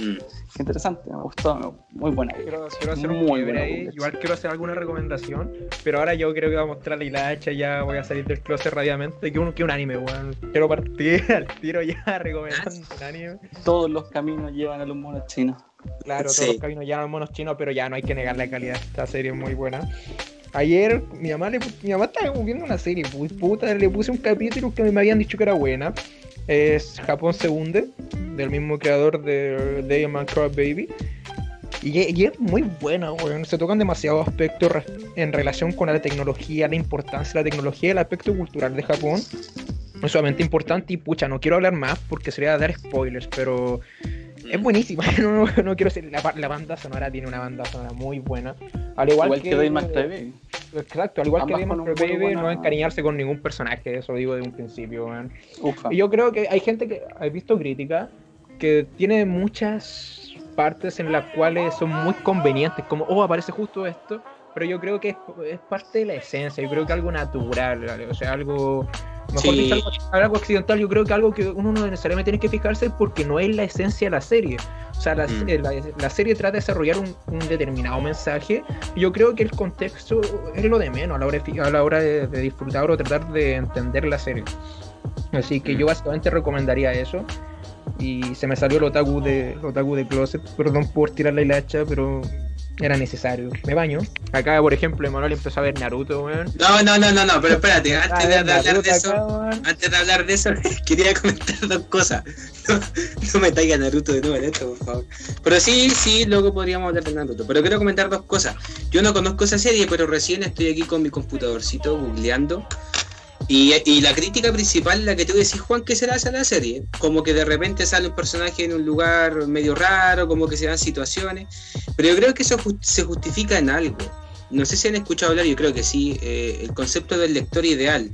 C: Mm.
B: Qué interesante, me gustó, muy buena.
A: Quiero, quiero hacer un
B: Muy buena
A: ahí. Igual quiero hacer alguna recomendación, pero ahora yo creo que voy a mostrarle la hacha, ya voy a salir del closet rápidamente, que un, que un anime, weón. Quiero partir (laughs) al tiro ya (laughs) recomendando un anime.
B: Todos los caminos llevan a los monos chinos.
A: Claro,
C: Sí.
A: todos los caminos ya monos chinos, pero ya no hay que negar la calidad. Esta serie es muy buena. Ayer mi mamá le, mi mamá estaba viendo una serie, puta, le puse un capítulo que me habían dicho que era buena. es Japón se hunde, del mismo creador de Diamond Crab Baby. Y, es muy buena, weón. Se tocan demasiados aspectos en relación con la tecnología, la importancia de la tecnología, el aspecto cultural de Japón. Es sumamente importante y pucha, no quiero hablar más porque sería dar spoilers, pero es buenísima. (laughs) No, no, no quiero decir, la, ba- la banda sonora tiene una banda sonora muy buena. Al igual,
B: Igual que Dayman TV.
A: Exacto, al igual
B: Ambas
A: que Baby,
B: muy buena-
A: no encariñarse con ningún personaje, eso lo digo de un principio, weón.
B: Ufa.
A: Y yo creo que hay gente que he visto crítica que tiene muchas partes en las cuales son muy convenientes, como, oh, aparece justo esto, pero yo creo que es, es parte de la esencia, yo creo que algo natural, ¿vale? o sea, algo, mejor
C: Sí.
A: dicho, algo, algo accidental, yo creo que algo que uno no necesariamente tiene que fijarse porque no es la esencia de la serie. O sea, la,
C: Mm.
A: eh, la- la serie trata de desarrollar un, un determinado mensaje y yo creo que el contexto es lo de menos a la hora de, a la hora de, de disfrutar o tratar de entender la serie. Así que yo básicamente recomendaría eso. Y se me salió el otaku de, el otaku de closet, perdón por tirarle la hacha, pero era necesario. Me baño. Acá, por ejemplo, Emanuel empezó a ver Naruto, weón.
C: No, no, no, no, no, pero espérate, antes de,
A: Ah,
C: de hablar
A: Naruto
C: de eso,
A: acá,
C: antes de hablar de eso, (laughs) quería comentar dos cosas. No, no me traiga Naruto de nuevo en esto, por favor. Pero sí, sí, luego podríamos hablar de Naruto. Pero quiero comentar dos cosas. Yo no conozco esa serie, pero recién estoy aquí con mi computadorcito googleando. Y, la crítica principal, la que tú decís, Juan, que se le hace a la serie. Como que de repente sale un personaje en un lugar medio raro, como que se dan situaciones. Pero yo creo que eso se justifica en algo. No sé si han escuchado hablar, yo creo que sí, eh, el concepto del lector ideal.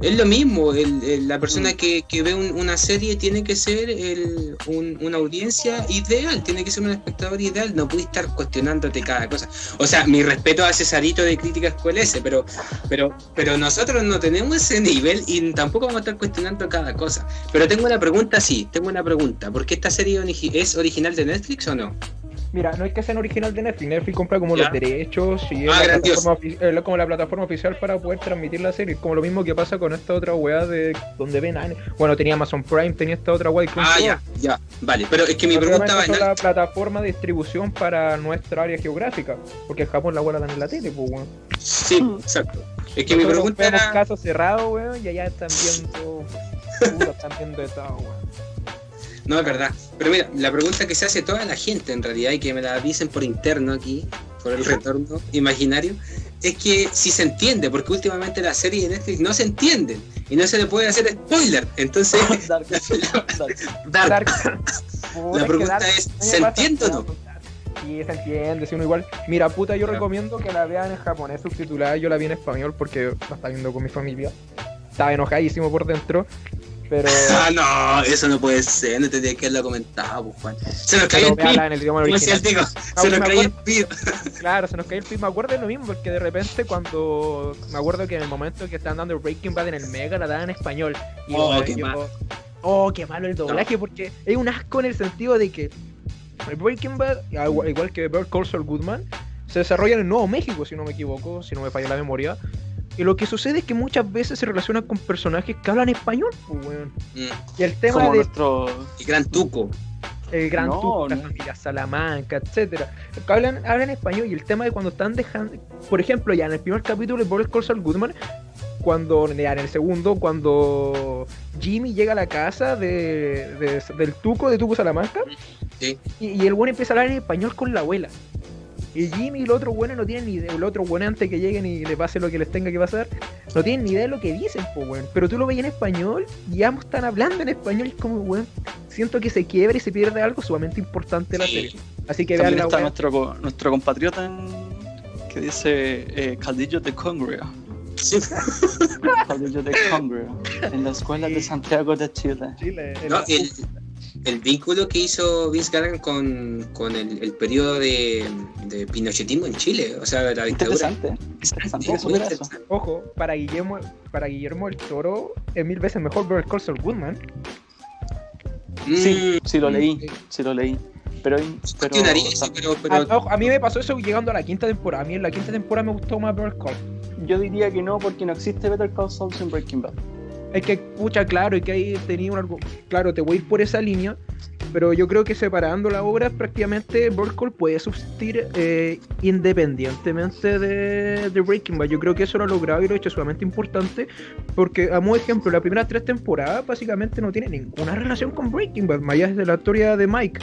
C: Es lo mismo, el- el- la persona que, que ve un- una serie tiene que ser el- un- una audiencia ideal, tiene que ser un espectador ideal, no puede estar cuestionándote cada cosa. O sea, mi respeto a Cesarito de Críticas QLS, pero, pero, pero nosotros no tenemos ese nivel y tampoco vamos a estar cuestionando cada cosa. Pero tengo una pregunta, sí, tengo una pregunta. ¿Por qué esta serie es original de Netflix o no?
A: Mira, no es que sean original de Netflix. Netflix compra como
C: Ya.
A: los derechos y es
C: Ah,
A: la
C: grandioso.
A: plataforma es la- como la plataforma oficial para poder transmitir la serie. Como lo mismo que pasa con esta otra weá de donde ven anime. Bueno, tenía Amazon Prime, tenía esta otra weá
C: Ah, ya, ya, vale. Pero es que mi pregunta va en
A: la plataforma de distribución para nuestra área geográfica. Porque en Japón la weá la dan en la tele, pues weón.
C: Sí, exacto. Es que mi
A: Nosotros
C: pregunta
A: vemos
C: era...
A: casos cerrados, weón, y allá están viendo. (laughs) puta, están viendo de todo, weón.
C: No, es verdad. Pero mira, la pregunta que se hace toda la gente en realidad y que me la dicen por interno aquí, por el retorno imaginario, es que si se entiende, porque últimamente las series de Netflix no se entienden y no se le puede hacer spoiler. Entonces, (laughs)
B: Dark, (laughs) Dark.
C: Dark, La pregunta
A: Dark-
C: es, ¿se entiende o no?
A: Sí, se entiende, si uno igual. Mira, puta, yo recomiendo que la vean en japonés subtitulada. Yo la vi en español porque la estaba viendo con mi familia. Estaba enojadísimo por dentro. Pero. (laughs)
C: Ah, no, eso no puede ser, no tendría que haberlo comentado, pues, Juan. Se nos cae
A: pero
C: el tico,
A: Ah,
C: se nos cae el pin. (laughs)
A: Claro, se nos cae el pin. Me acuerdo de lo mismo, porque de repente cuando. Me acuerdo que en el momento que estaban dando Breaking Bad en el Mega la daban en español. Y
C: Oh,
A: bueno,
C: qué
A: yo-
C: mal.
A: Oh, qué malo el doblaje, porque es un asco en el sentido de que Breaking Bad, igual que Bear Call Saul Goodman, se desarrolla en el Nuevo México, si no me equivoco, si no me falla la memoria. Y lo que sucede es que muchas veces se relacionan con personajes que hablan español, pues, weón.
C: Mm,
A: Y el tema
B: Como
A: de
B: nuestro.
C: El gran tuco.
A: el Gran
B: No,
A: Tuco, la
B: no.
A: familia Salamanca, etcétera. Que hablan, hablan español y el tema de cuando están dejando, por ejemplo, ya en el primer capítulo de Boris Saul Goodman, cuando ya en el segundo, cuando Jimmy llega a la casa de, de- del Tuco, de Tuco Salamanca,
C: Sí.
A: y, y el bueno empieza a hablar en español con la abuela. Y Jimmy y el otro bueno no tienen ni idea, el otro bueno antes que lleguen y le pase lo que les tenga que pasar, no tienen ni idea de lo que dicen, pues weón. Pero tú lo ves en español y ambos están hablando en español y es como, weón, siento que se quiebra y se pierde algo sumamente importante de la
C: Sí.
A: serie. Así que vean
B: está nuestro, co- nuestro compatriota en- que dice eh, Caldillo de Congrea.
C: Sí. (laughs)
B: Caldillo de Congrea. En la escuela de. Santiago de Chile.
A: Chile, en
C: No,
A: la-
C: el, el vínculo que hizo Vince Gallagher con, con el, el periodo de, de pinochetismo en Chile, o sea, la dictadura.
B: Interesante. Interesante
C: Sí, es.
A: Ojo, para Guillermo, para Guillermo el Toro es mil veces mejor ver Call Saul Goodman.
B: Sí,
C: Mm,
B: sí lo leí,
A: Sí.
B: sí lo leí. Pero, pero
C: pero
A: A, ojo, a mí me pasó eso llegando a la quinta temporada. A mí en la quinta temporada me gustó más ver Call.
B: yo diría que no, porque no existe Better Call Saul sin Breaking Bad.
A: Es que, pucha, claro, y que ahí tenía un algo. Claro, te voy a ir por esa línea. pero yo creo que separando la obra, prácticamente Burkle puede subsistir eh, independientemente de, de, Breaking Bad. Yo creo que eso lo ha logrado y lo ha hecho sumamente importante, porque a modo de ejemplo, las primeras tres temporadas básicamente no tiene ninguna relación con Breaking Bad, más allá de la historia de Mike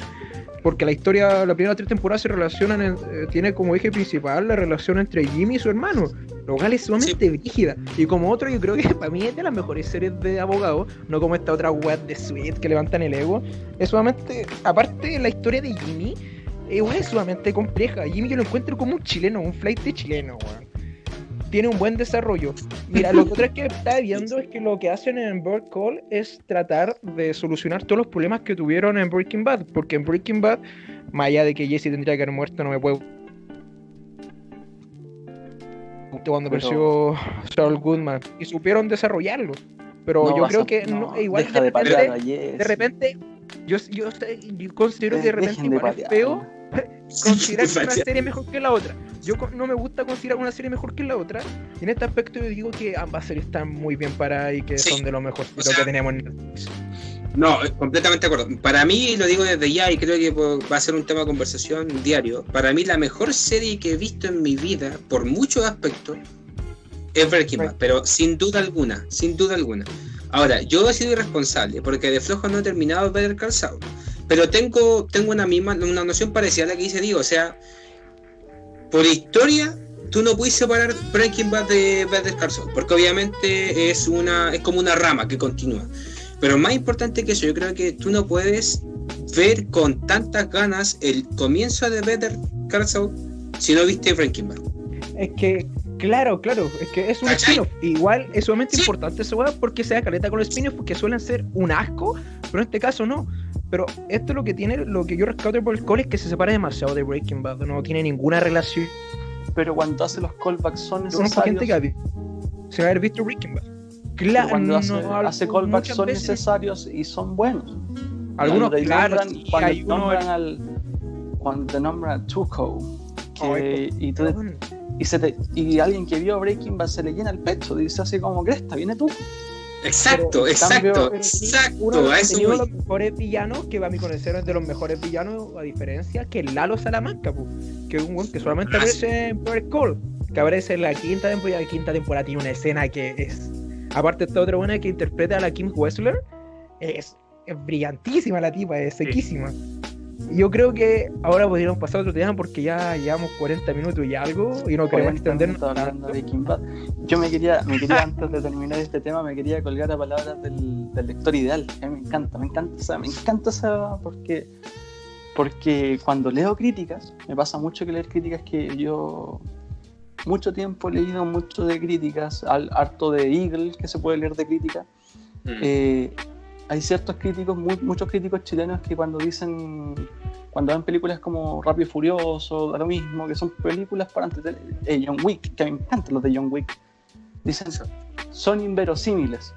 A: porque la historia, la primera tres temporadas se relacionan, eh, tiene como eje principal la relación entre Jimmy y su hermano, lo cual es sumamente rígida. Y como otro, yo creo que (laughs) para mí es de las mejores series de abogados, no como esta otra web de Sweet que levantan el ego. Es sumamente, aparte la historia de Jimmy, igual es sumamente compleja. Jimmy yo lo encuentro como un chileno, un flight de chileno, weón tiene un buen desarrollo. Mira, lo otro (laughs) que está viendo es que lo que hacen en Bird Call es tratar de solucionar todos los problemas que tuvieron en Breaking Bad, porque en Breaking Bad, más allá de que Jesse tendría que haber muerto, no me puedo cuando apareció Saul Goodman y supieron desarrollarlo. Pero yo creo que no, igual de, repente, de repente, yo, yo, considero que de repente igual es feo considerar una serie mejor que la otra. Yo no me gusta considerar una serie mejor que la otra. Y en este aspecto yo digo que ambas series están muy bien paradas y que son de lo mejor que tenemos en
C: No, completamente de acuerdo. Para mí, lo digo desde ya y creo que va a ser un tema de conversación diario. Para mí, la mejor serie que he visto en mi vida, por muchos aspectos, es Breaking Bad. Pero sin duda alguna, sin duda alguna. Ahora, yo he sido irresponsable porque de flojo no he terminado de ver el calzado. Pero tengo, tengo una misma, una noción parecida a la que dice Diego. O sea, por historia, tú no puedes separar Breaking Bad de Better Call Saul, porque obviamente es una es como una rama que continúa. Pero más importante que eso, yo creo que tú no puedes ver con tantas ganas el comienzo de Better Call Saul si no viste Breaking Bad.
A: Es que Claro, claro, es que es un spin-off. Igual es sumamente importante eso, porque se da caleta con los spin porque suelen ser un asco, pero en este caso no. Pero esto es lo que tiene, lo que yo rescato por el call es que se separa demasiado de Breaking Bad, no tiene ninguna relación.
B: Pero cuando hace los callbacks son necesarios.
A: gente que se va a haber visto Breaking Bad.
B: Claro, cuando hace, hace callbacks son necesarios y son buenos.
A: Algunos, cuando
B: claro, nombran, cuando te nombran al. Cuando te nombran a Tuco, que, y, tú, y, se te, y alguien que vio Breaking Bad se le llena el pecho, dice así como, Cresta, viene tú.
C: Exacto, exacto, exacto. Uno,
A: de los mejores villanos, que va a mi conocer es de los mejores villanos, a diferencia que Lalo Salamanca, que es un buen que solamente aparece en Power Call, que aparece en la quinta temporada, y la quinta temporada tiene una escena que es, aparte de esta otra buena que interpreta a la Kim Wessler, es, es brillantísima la tipa, es sequísima. Yo creo que ahora podríamos pasar a otro tema porque ya llevamos 40 minutos y algo y no queremos extendernos.
B: Hablando de Yo me quería, me quería (laughs) antes de terminar este tema, me quería colgar a palabras del, lector ideal. A mí me encanta, me encanta esa, me encanta esa porque, porque cuando leo críticas, me pasa mucho que leer críticas que yo mucho tiempo he leído mucho de críticas, al, harto de Eagle que se puede leer de crítica. Mm. Eh, hay ciertos críticos, muchos críticos chilenos que cuando dicen, cuando ven películas como Rápido y Furioso, lo mismo, que son películas para antes eh, John Wick, que a mí me encantan los de John Wick, dicen son inverosímiles.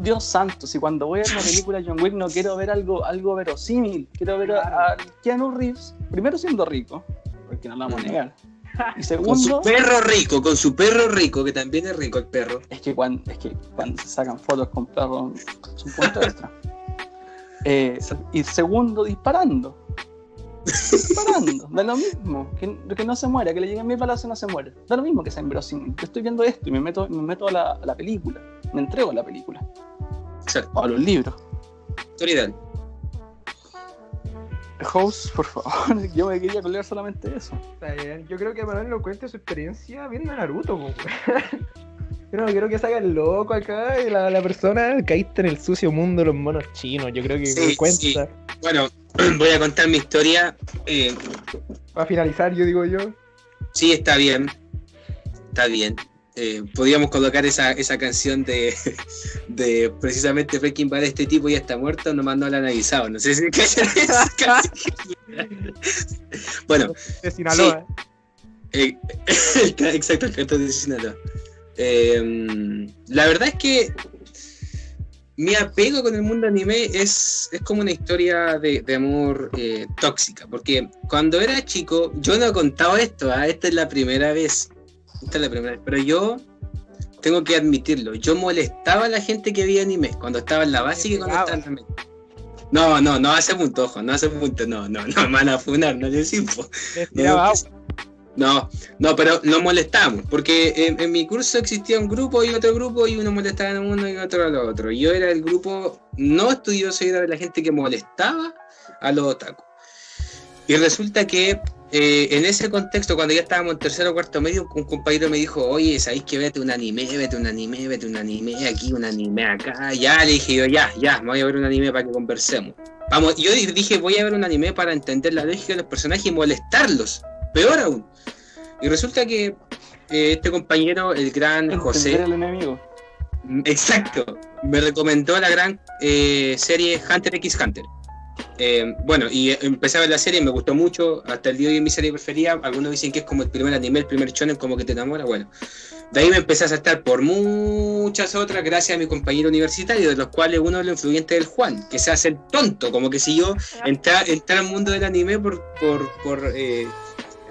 B: Dios santo, si cuando voy a ver una película John Wick no quiero ver algo, algo verosímil, quiero ver a, a Keanu Reeves, primero siendo rico, porque no lo vamos a negar (laughs) y segundo,
C: con su perro rico, con su perro rico, que también es rico el perro.
B: Es que cuando, es que cuando se sacan fotos con perros es un punto extra. (laughs) Eh, y segundo, disparando. disparando, da lo mismo, que, que, no se muera, que le lleguen mi palacio y no se muere. Da lo mismo que sea inverosímil. Yo estoy viendo esto y me meto, me meto a, la, a la película, me entrego a la película. O a los libros.
C: Autoridad
B: host, por favor, (laughs) yo me quería colear solamente eso.
A: Yo creo que Manuel lo cuente su experiencia viendo Naruto, (laughs) Yo no quiero que salga el loco acá y la, la persona caíste en el sucio mundo de los monos chinos. Yo creo que sí, cuenta.
C: Bueno, (clears throat) voy a contar mi historia. Eh,
A: Para finalizar, yo digo yo.
C: Sí, está bien. Está bien eh, podíamos colocar esa, esa canción de, de precisamente Breaking Bad, este tipo ya está muerto, nomás no lo han avisado. No sé si (laughs) Bueno.
A: De Sinaloa.
C: Eh, (laughs) exacto, el canto de Sinaloa. Eh, la verdad es que mi apego con el mundo anime es, es como una historia de, de amor eh, tóxica, porque cuando era chico, yo no he contado esto, ¿ah? esta es la primera vez esta es la primera. Pero yo tengo que admitirlo. Yo molestaba a la gente que veía anime cuando estaba en la básica y cuando estaba en la No, no, no hace punto, ojo, no hace punto, no, no, no, me van a funar, no les info. No, no, pero nos molestamos, porque en, en mi curso existía un grupo y otro grupo, y uno molestaba a uno y otro al otro. Yo era el grupo no estudioso, era de la gente que molestaba a los otaku. Y resulta que eh, en ese contexto, cuando ya estábamos en tercero o cuarto medio, un compañero me dijo, oye, ¿sabéis que vete un anime, vete un anime, vete un anime aquí, un anime acá? Ya le dije yo, ya, ya, me voy a ver un anime para que conversemos. Vamos, yo dije, voy a ver un anime para entender la lógica de los personajes y molestarlos. Peor aún. Y resulta que eh, este compañero, el gran José,
B: al enemigo.
C: exacto, me recomendó la gran eh, serie Hunter x Hunter. Eh, bueno, y empecé a ver la serie, me gustó mucho, hasta el día de hoy es mi serie preferida, algunos dicen que es como el primer anime, el primer shonen, como que te enamora, bueno. De ahí me empecé a saltar por muchas otras gracias a mi compañero universitario, de los cuales uno es el influyente del Juan, que se hace el tonto, como que si yo entrara, entrara al mundo del anime por, por, por eh,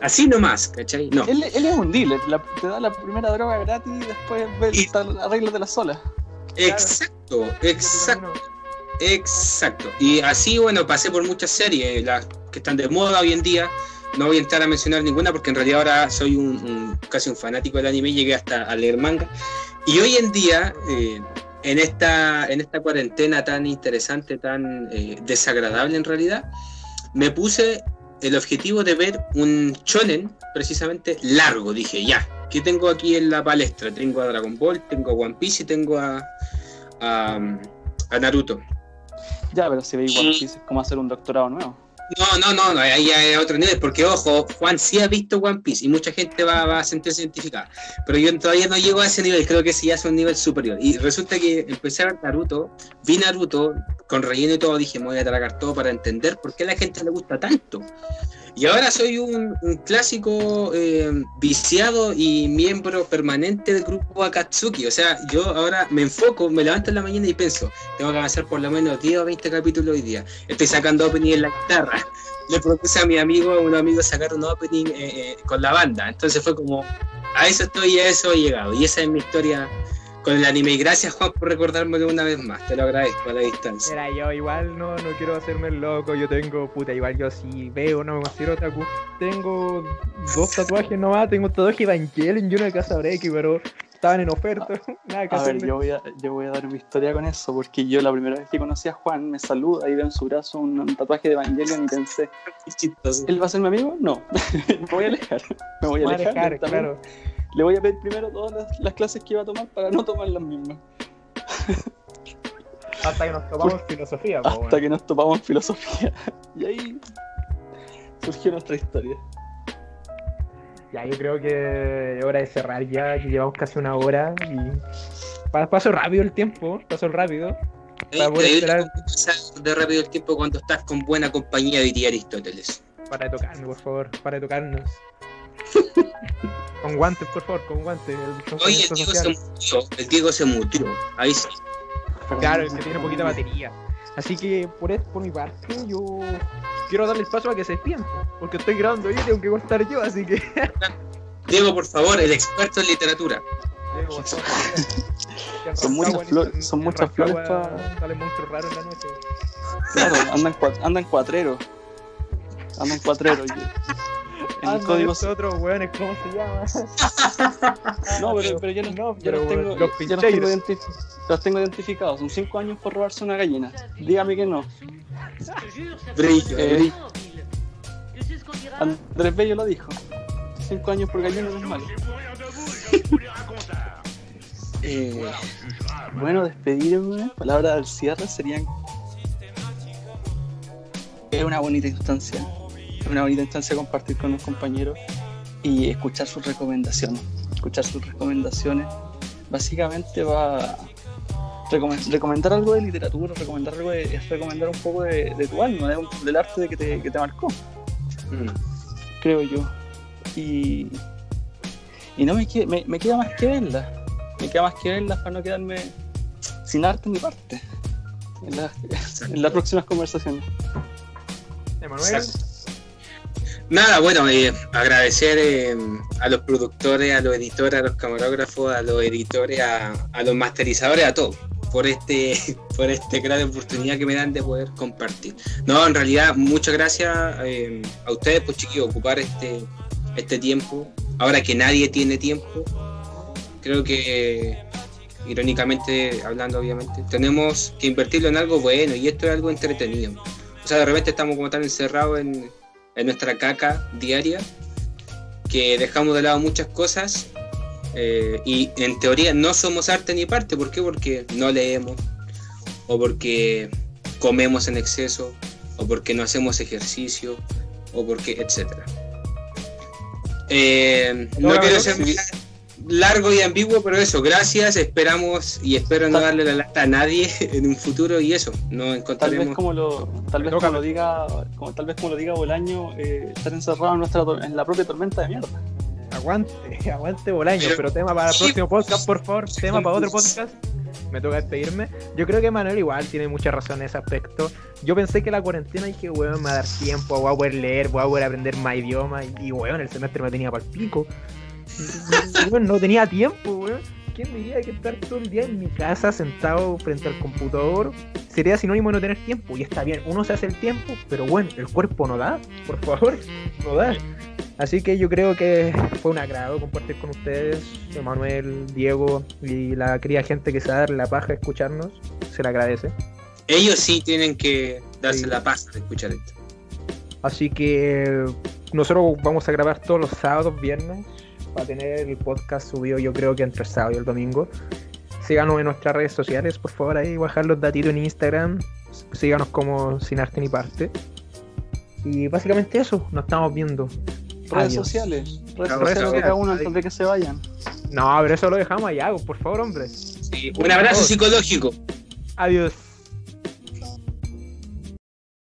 C: así nomás, ¿cachai? No.
B: Él, él es un dealer, la- te da la primera droga gratis y después ve,
C: Y-
B: tal- arréglatela sola.
C: Exacto, exacto. Exacto. Y así, bueno, pasé por muchas series, las que están de moda hoy en día. No voy a entrar a mencionar ninguna porque en realidad ahora soy un, casi un fanático del anime, llegué hasta a leer manga. Y hoy en día, eh, en, esta, en esta cuarentena tan interesante, tan eh, desagradable en realidad, me puse el objetivo de ver un shonen precisamente largo. Dije, ya, ¿qué tengo aquí en la palestra? Tengo a Dragon Ball, tengo a One Piece y tengo a, a Naruto.
B: Ya, pero One Piece es como hacer un doctorado nuevo.
C: No, no, no, no, ahí es otro nivel, porque ojo, Juan sí ha visto One Piece y mucha gente va, va a sentirse identificada, pero yo todavía no llego a ese nivel, creo que sí ya es un nivel superior. Y resulta que empecé a ver Naruto, vi Naruto con relleno y todo, dije, me voy a tragar todo para entender por qué a la gente le gusta tanto. Y ahora soy un, clásico eh, viciado y miembro permanente del grupo Akatsuki. O sea, yo ahora me enfoco, me levanto en la mañana y pienso, tengo que avanzar por lo menos 10 o 20 capítulos hoy día. Estoy sacando opening en la guitarra. (laughs) Le propuse a mi amigo, a un amigo, sacar un opening eh, eh, con la banda. Entonces fue como, a eso estoy y a eso he llegado. Y esa es mi historia con el anime. Y gracias, Juan, por recordármelo una vez más. Te lo agradezco a la distancia.
A: Mira, yo igual no, no quiero hacerme el loco, yo tengo, puta, igual yo si veo, no me considero otaku. Tengo dos tatuajes nomás, tengo un tatuaje de Evangelion y uno de Casa Breaki, pero estaban en oferta, (laughs) nada que
B: A ver, yo voy a, yo voy a dar mi historia con eso, porque yo la primera vez que conocí a Juan me saluda y veo en su brazo un, un tatuaje de Evangelion y pensé. (laughs) ¿él va a ser mi amigo? No, (laughs) me voy a alejar. Me voy a alejar.
A: claro.
B: Le voy a pedir primero todas las, las clases que iba a tomar para no tomar las mismas.
A: Hasta que nos tomamos filosofía, po,
B: Hasta que nos topamos en filosofía. (laughs) Y ahí surgió nuestra historia.
A: Ya, yo creo que es hora de cerrar ya, que llevamos casi una hora y pa- pasó rápido el tiempo, pasó rápido.
C: Es
A: Para poder esperar.
C: de rápido el tiempo cuando estás con buena compañía, diría Aristóteles.
A: Para de tocarme, por favor, para de tocarnos. (laughs) con guantes, por favor, con guantes. el
C: Oye, el Diego se mutió. El Diego se mutió. Ahí sí.
A: Claro, es que tiene poquita batería. Así que por, por mi parte, yo quiero darle el paso a que se despidan, porque estoy grabando y tengo que cortar yo, así que. (laughs)
C: Diego, por favor, el experto en literatura.
A: Diego, por favor, mira. (laughs)
B: Son muchas flores- son
A: en
B: muchas flores
A: Rancagua
B: pa-
A: Sale monstruo raro en la noche.
B: Claro, andan, cua- andan cuatreros. Andan cuatreros. En el código.
A: estos otros weones, ¿cómo se llama? (laughs)
B: No, pero, pero yo, los-
A: No,
B: yo
A: pero
B: los tengo,
A: los
B: yo los tengo,
A: pincheiros.
B: identif- los tengo identificados. Son 5 años por robarse una gallina. Dígame que no.
C: Brillo.
B: Eh, Andrés Bello lo dijo. 5 años por gallina no es malo. (laughs) Eh, bueno, despedirme. Palabras al cierre serían. Es una bonita instancia. Una bonita instancia compartir con los compañeros y escuchar sus recomendaciones. Escuchar sus recomendaciones. Básicamente va a recomendar, recomendar algo de literatura, recomendar algo de, es recomendar un poco de, de tu alma, de un- del arte de que, te, que te marcó
C: Mm.
B: creo yo. Y, y no me, que- me, me queda más que verlas. Me queda más que verlas para no quedarme sin arte ni parte en, la- (laughs) en las próximas conversaciones.
A: Emanuel,
C: Exacto. Nada, bueno, eh, agradecer eh, a los productores, a los editores, a los camarógrafos, a los editores, a, los masterizadores, a todos. por este, (laughs) por este gran oportunidad que me dan de poder compartir. No, en realidad, muchas gracias eh, a ustedes, pues chiquillos, ocupar este, este tiempo. Ahora que nadie tiene tiempo, creo que, irónicamente hablando, obviamente, tenemos que invertirlo en algo bueno y esto es algo entretenido. O sea, de repente estamos como tan encerrados en, en nuestra caca diaria que dejamos de lado muchas cosas eh, y en teoría no somos arte ni parte. ¿Por qué? Porque no leemos, o porque comemos en exceso, o porque no hacemos ejercicio, o porque, etcétera. Eh, no, quiero ser largo y ambiguo, pero eso, gracias, esperamos y espero no darle la lata a nadie (laughs) en un futuro y eso, no encontraremos...
B: Tal vez como lo, tal vez como lo diga, como, tal vez como lo diga Bolaño, eh, estar encerrado en, nuestra, en la propia tormenta de mierda.
A: Aguante, (laughs) aguante Bolaño, pero tema para el próximo podcast, por favor, tema para otro podcast. Me toca despedirme. Yo creo que Manuel igual tiene mucha razón en ese aspecto. Yo pensé que la cuarentena dije, weón, me va a dar tiempo, voy a poder leer, voy a poder aprender más idiomas. Y, weón, el semestre me tenía para el pico. (laughs) no tenía tiempo, weón. ¿Quién diría que estar todo el día en mi casa sentado frente al computador sería sinónimo de no tener tiempo? Y está bien, uno se hace el tiempo, pero bueno, el cuerpo no da, por favor, no da. Así que yo creo que fue un agrado compartir con ustedes, Emanuel, Diego y la querida gente que se da la paja de escucharnos. Se le agradece.
C: Ellos sí tienen que darse la paja de escuchar esto.
A: Así que nosotros vamos a grabar todos los sábados, viernes, para tener el podcast subido yo creo que entre el sábado y el domingo. Síganos en nuestras redes sociales, por favor, ahí bajar los datitos en Instagram. Síganos como Sin Arte ni Parte. Y básicamente eso, nos estamos viendo.
B: Redes sociales, redes sociales de cada uno antes de que se vayan.
A: No, pero eso lo dejamos allá, por favor, hombre.
C: Sí, un abrazo psicológico.
A: Adiós.